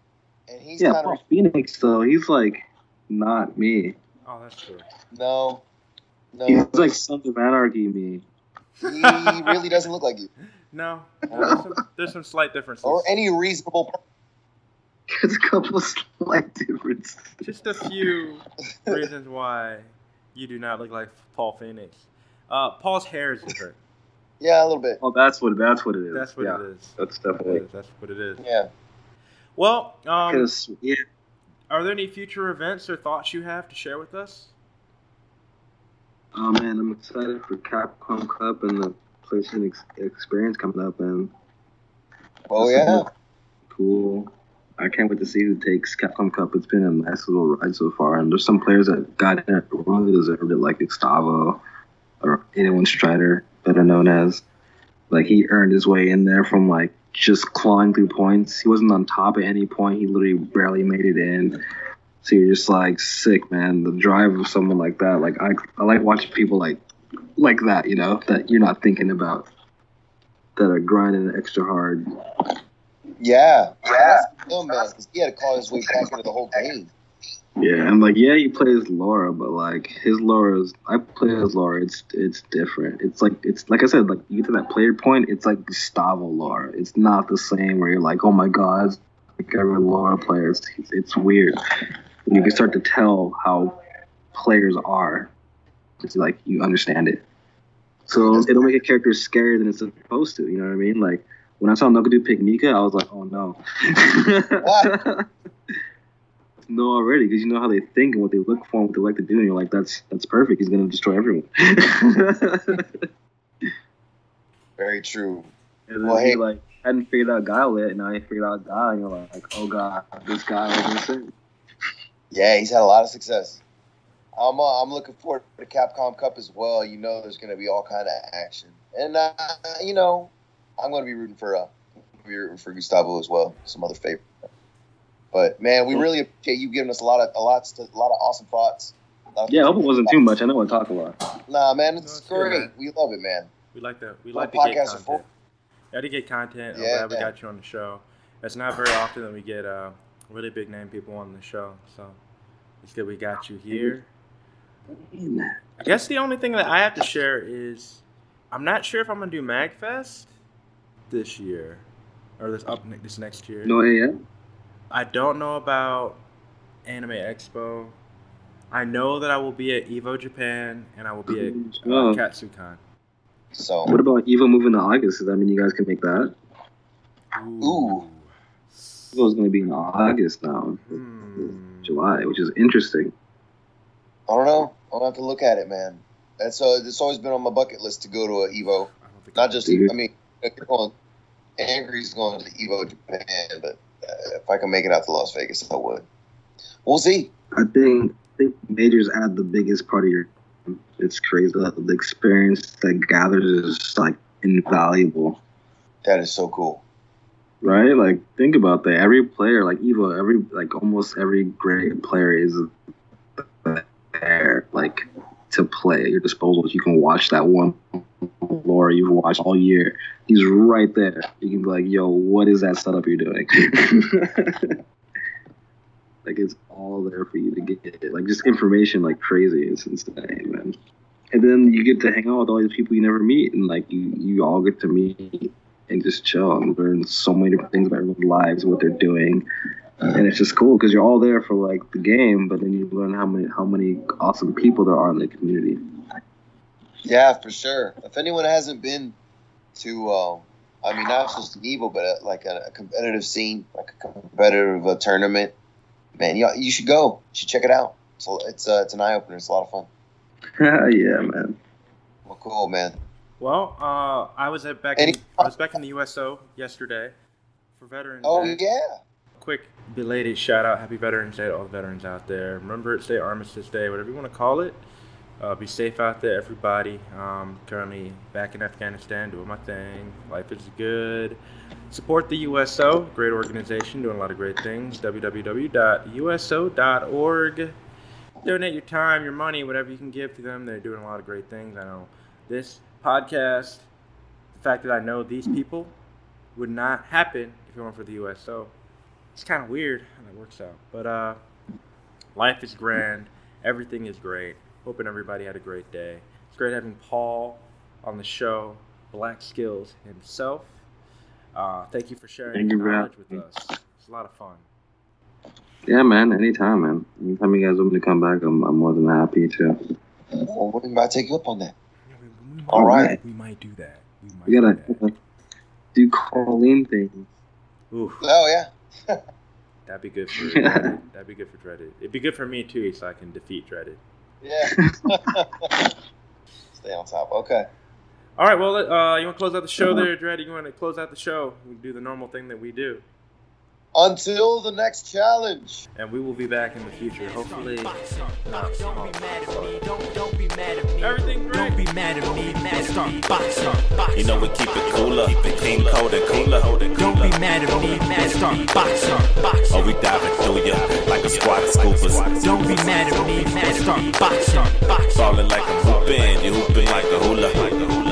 and he's yeah, kind Paul of Phoenix though. He's like not me. Oh, that's true. no, no. He's like Sons of Anarchy me. he really doesn't look like you, No, there's some, there's some slight differences. or any reasonable. Person. There's a couple of slight differences. Just a few reasons why you do not look like Paul Phoenix. Uh, Paul's hair is different. Yeah, a little bit. Oh, that's what that's what it is. That's what yeah, it is. That's definitely. is- That's what it is. Yeah. Well, um, Because yeah, are there any future events or thoughts you have to share with us? oh man, I'm excited for Capcom Cup and the PlayStation ex- experience coming up, and Oh yeah. cool. I can't wait to see who takes Capcom Cup. It's been a nice little ride so far, and there's some players that got in it really deserved it, like Gustavo or 81 Strider, better known as. Like he earned his way in there from like just clawing through points. He wasn't on top at any point. He literally barely made it in. So you're just like sick, man. The drive of someone like that. Like I, I like watching people like like that. You know that you're not thinking about that are grinding extra hard. Yeah, yeah, him, man. he had to call his way back into the whole game. Yeah, and like yeah, he plays Laura, but like his Laura is I play as Laura. It's it's different. It's like it's like I said, like you get to that player point, it's like Gustavo Laura. It's not the same where you're like, oh my god, like every Laura player. It's it's weird. You can start to tell how players are. It's like you understand it. So it'll make a character scarier than it's supposed to. You know what I mean? Like when I saw Nogadu pick Nika, I was like, oh no. no already because you know how they think and what they look for and what they like to do and you're like that's that's perfect he's gonna destroy everyone Very true. and then Well, he hey- like hadn't figured out guile yet and now he figured out guile and you're like oh god this guy was insane Yeah, he's had a lot of success. I'm uh, I'm looking forward to the Capcom Cup as well. You know, there's going to be all kind of action, and uh, you know, I'm going to be rooting for uh, be rooting for Gustavo as well. Some other favorite. But man, we really appreciate you giving us a lot of a lot a lot of awesome thoughts. Of- yeah I hope it wasn't too much I know I talk a lot Nah, man, No, it's it's good, great. man. We love it, man. We like to we My like to get podcasts are full. content. Yeah, to get content. I'm Yeah, glad we got you on the show. It's not very often that we get uh, really big name people on the show, so it's good we got you here. I guess the only thing that I have to share is I'm not sure if I'm gonna do Magfest this year or this up this next year. no AM I don't know about Anime Expo. I know that I will be at Evo Japan and I will be at uh, Oh. Katsucon. So, what about Evo moving to August does that mean you guys can make that Ooh. Evo's gonna be in August now Hmm. July which is interesting I don't know. I'll have to look at it, man. That's uh, it's always been on my bucket list to go to a Evo. Don't just. I mean, if you're going, Angry's going to Evo Japan, but uh, if I can make it out to Las Vegas, I would. We'll see. I think I think majors add the biggest part of your. It's crazy. The, the experience that gathers is like invaluable, That is so cool. right? Like think about that. Every player, like Evo, every like almost every great player is there, like to play at your disposal. You can watch that one Laura you've watched all year. He's right there. You can be like, "Yo, what is that setup you're doing?" like it's all there for you to get. Like just information like crazy. It's insane, man. And then you get to hang out with all these people you never meet, and like you, you all get to meet and just chill and learn so many different things about everyone's lives, what they're doing, and it's just cool because you're all there for like the game, but then you learn how many how many awesome people there are in the community. Yeah, for sure. If anyone hasn't been to, um, I mean, not just an Evo, but uh like a, a competitive scene, like a competitive uh, tournament, man, you, you should go. You should check it out. So it's uh, it's an eye opener. It's a lot of fun. yeah, man. Well, cool, man. Well, uh, I was at back. In, I was back in the USO yesterday for Veterans Oh Day. yeah. Quick belated shout out, Happy Veterans Day to all the veterans out there. Remember it's Day Armistice Day, whatever you want to call it. Uh, be safe out there, everybody. Um, currently back in Afghanistan, doing my thing. Life is good. Support the USO, great organization, doing a lot of great things. www.uso.org. Donate your time, your money, whatever you can give to them. They're doing a lot of great things. I know this podcast, the fact that I know these people, would not happen if it weren't for the USO. It's kind of weird how that works out. But uh, life is grand. Everything is great. Hoping everybody had a great day. It's great having Paul on the show, BlaQSkillz himself. Uh, thank you for sharing Thank your you for knowledge having with us. It's a lot of fun. Yeah, man. Anytime, man. Anytime you guys want me to come back, I'm, I'm more than happy to. Well, we might take you up on that. Yeah, we- we- All right. We might do that. We might We gotta do that. do Kolin things. Oof, Oh yeah. that'd be good for Dreaded. That'd be good for Dreaded. It'd be good for me too, so I can defeat Dreaded. Yeah. Stay on top. Okay. All right, well, uh, you want to close out the show there, Dreaded? You want to close out the show? We do the normal thing that we do, Until the next challenge. and we will be back in the future. Hopefully, Box up. Don't be mad at me. Don't don't be mad at me. Everything great. Don't be mad at me. Let's start box up, You know we keep it cooler, keep it clean, cold and cooler. Don't be mad at me. Let's start box up, box Oh, we diving through ya like a squad of scoopers. Don't be mad at me. Let's start box up, box Falling like a hoopin', you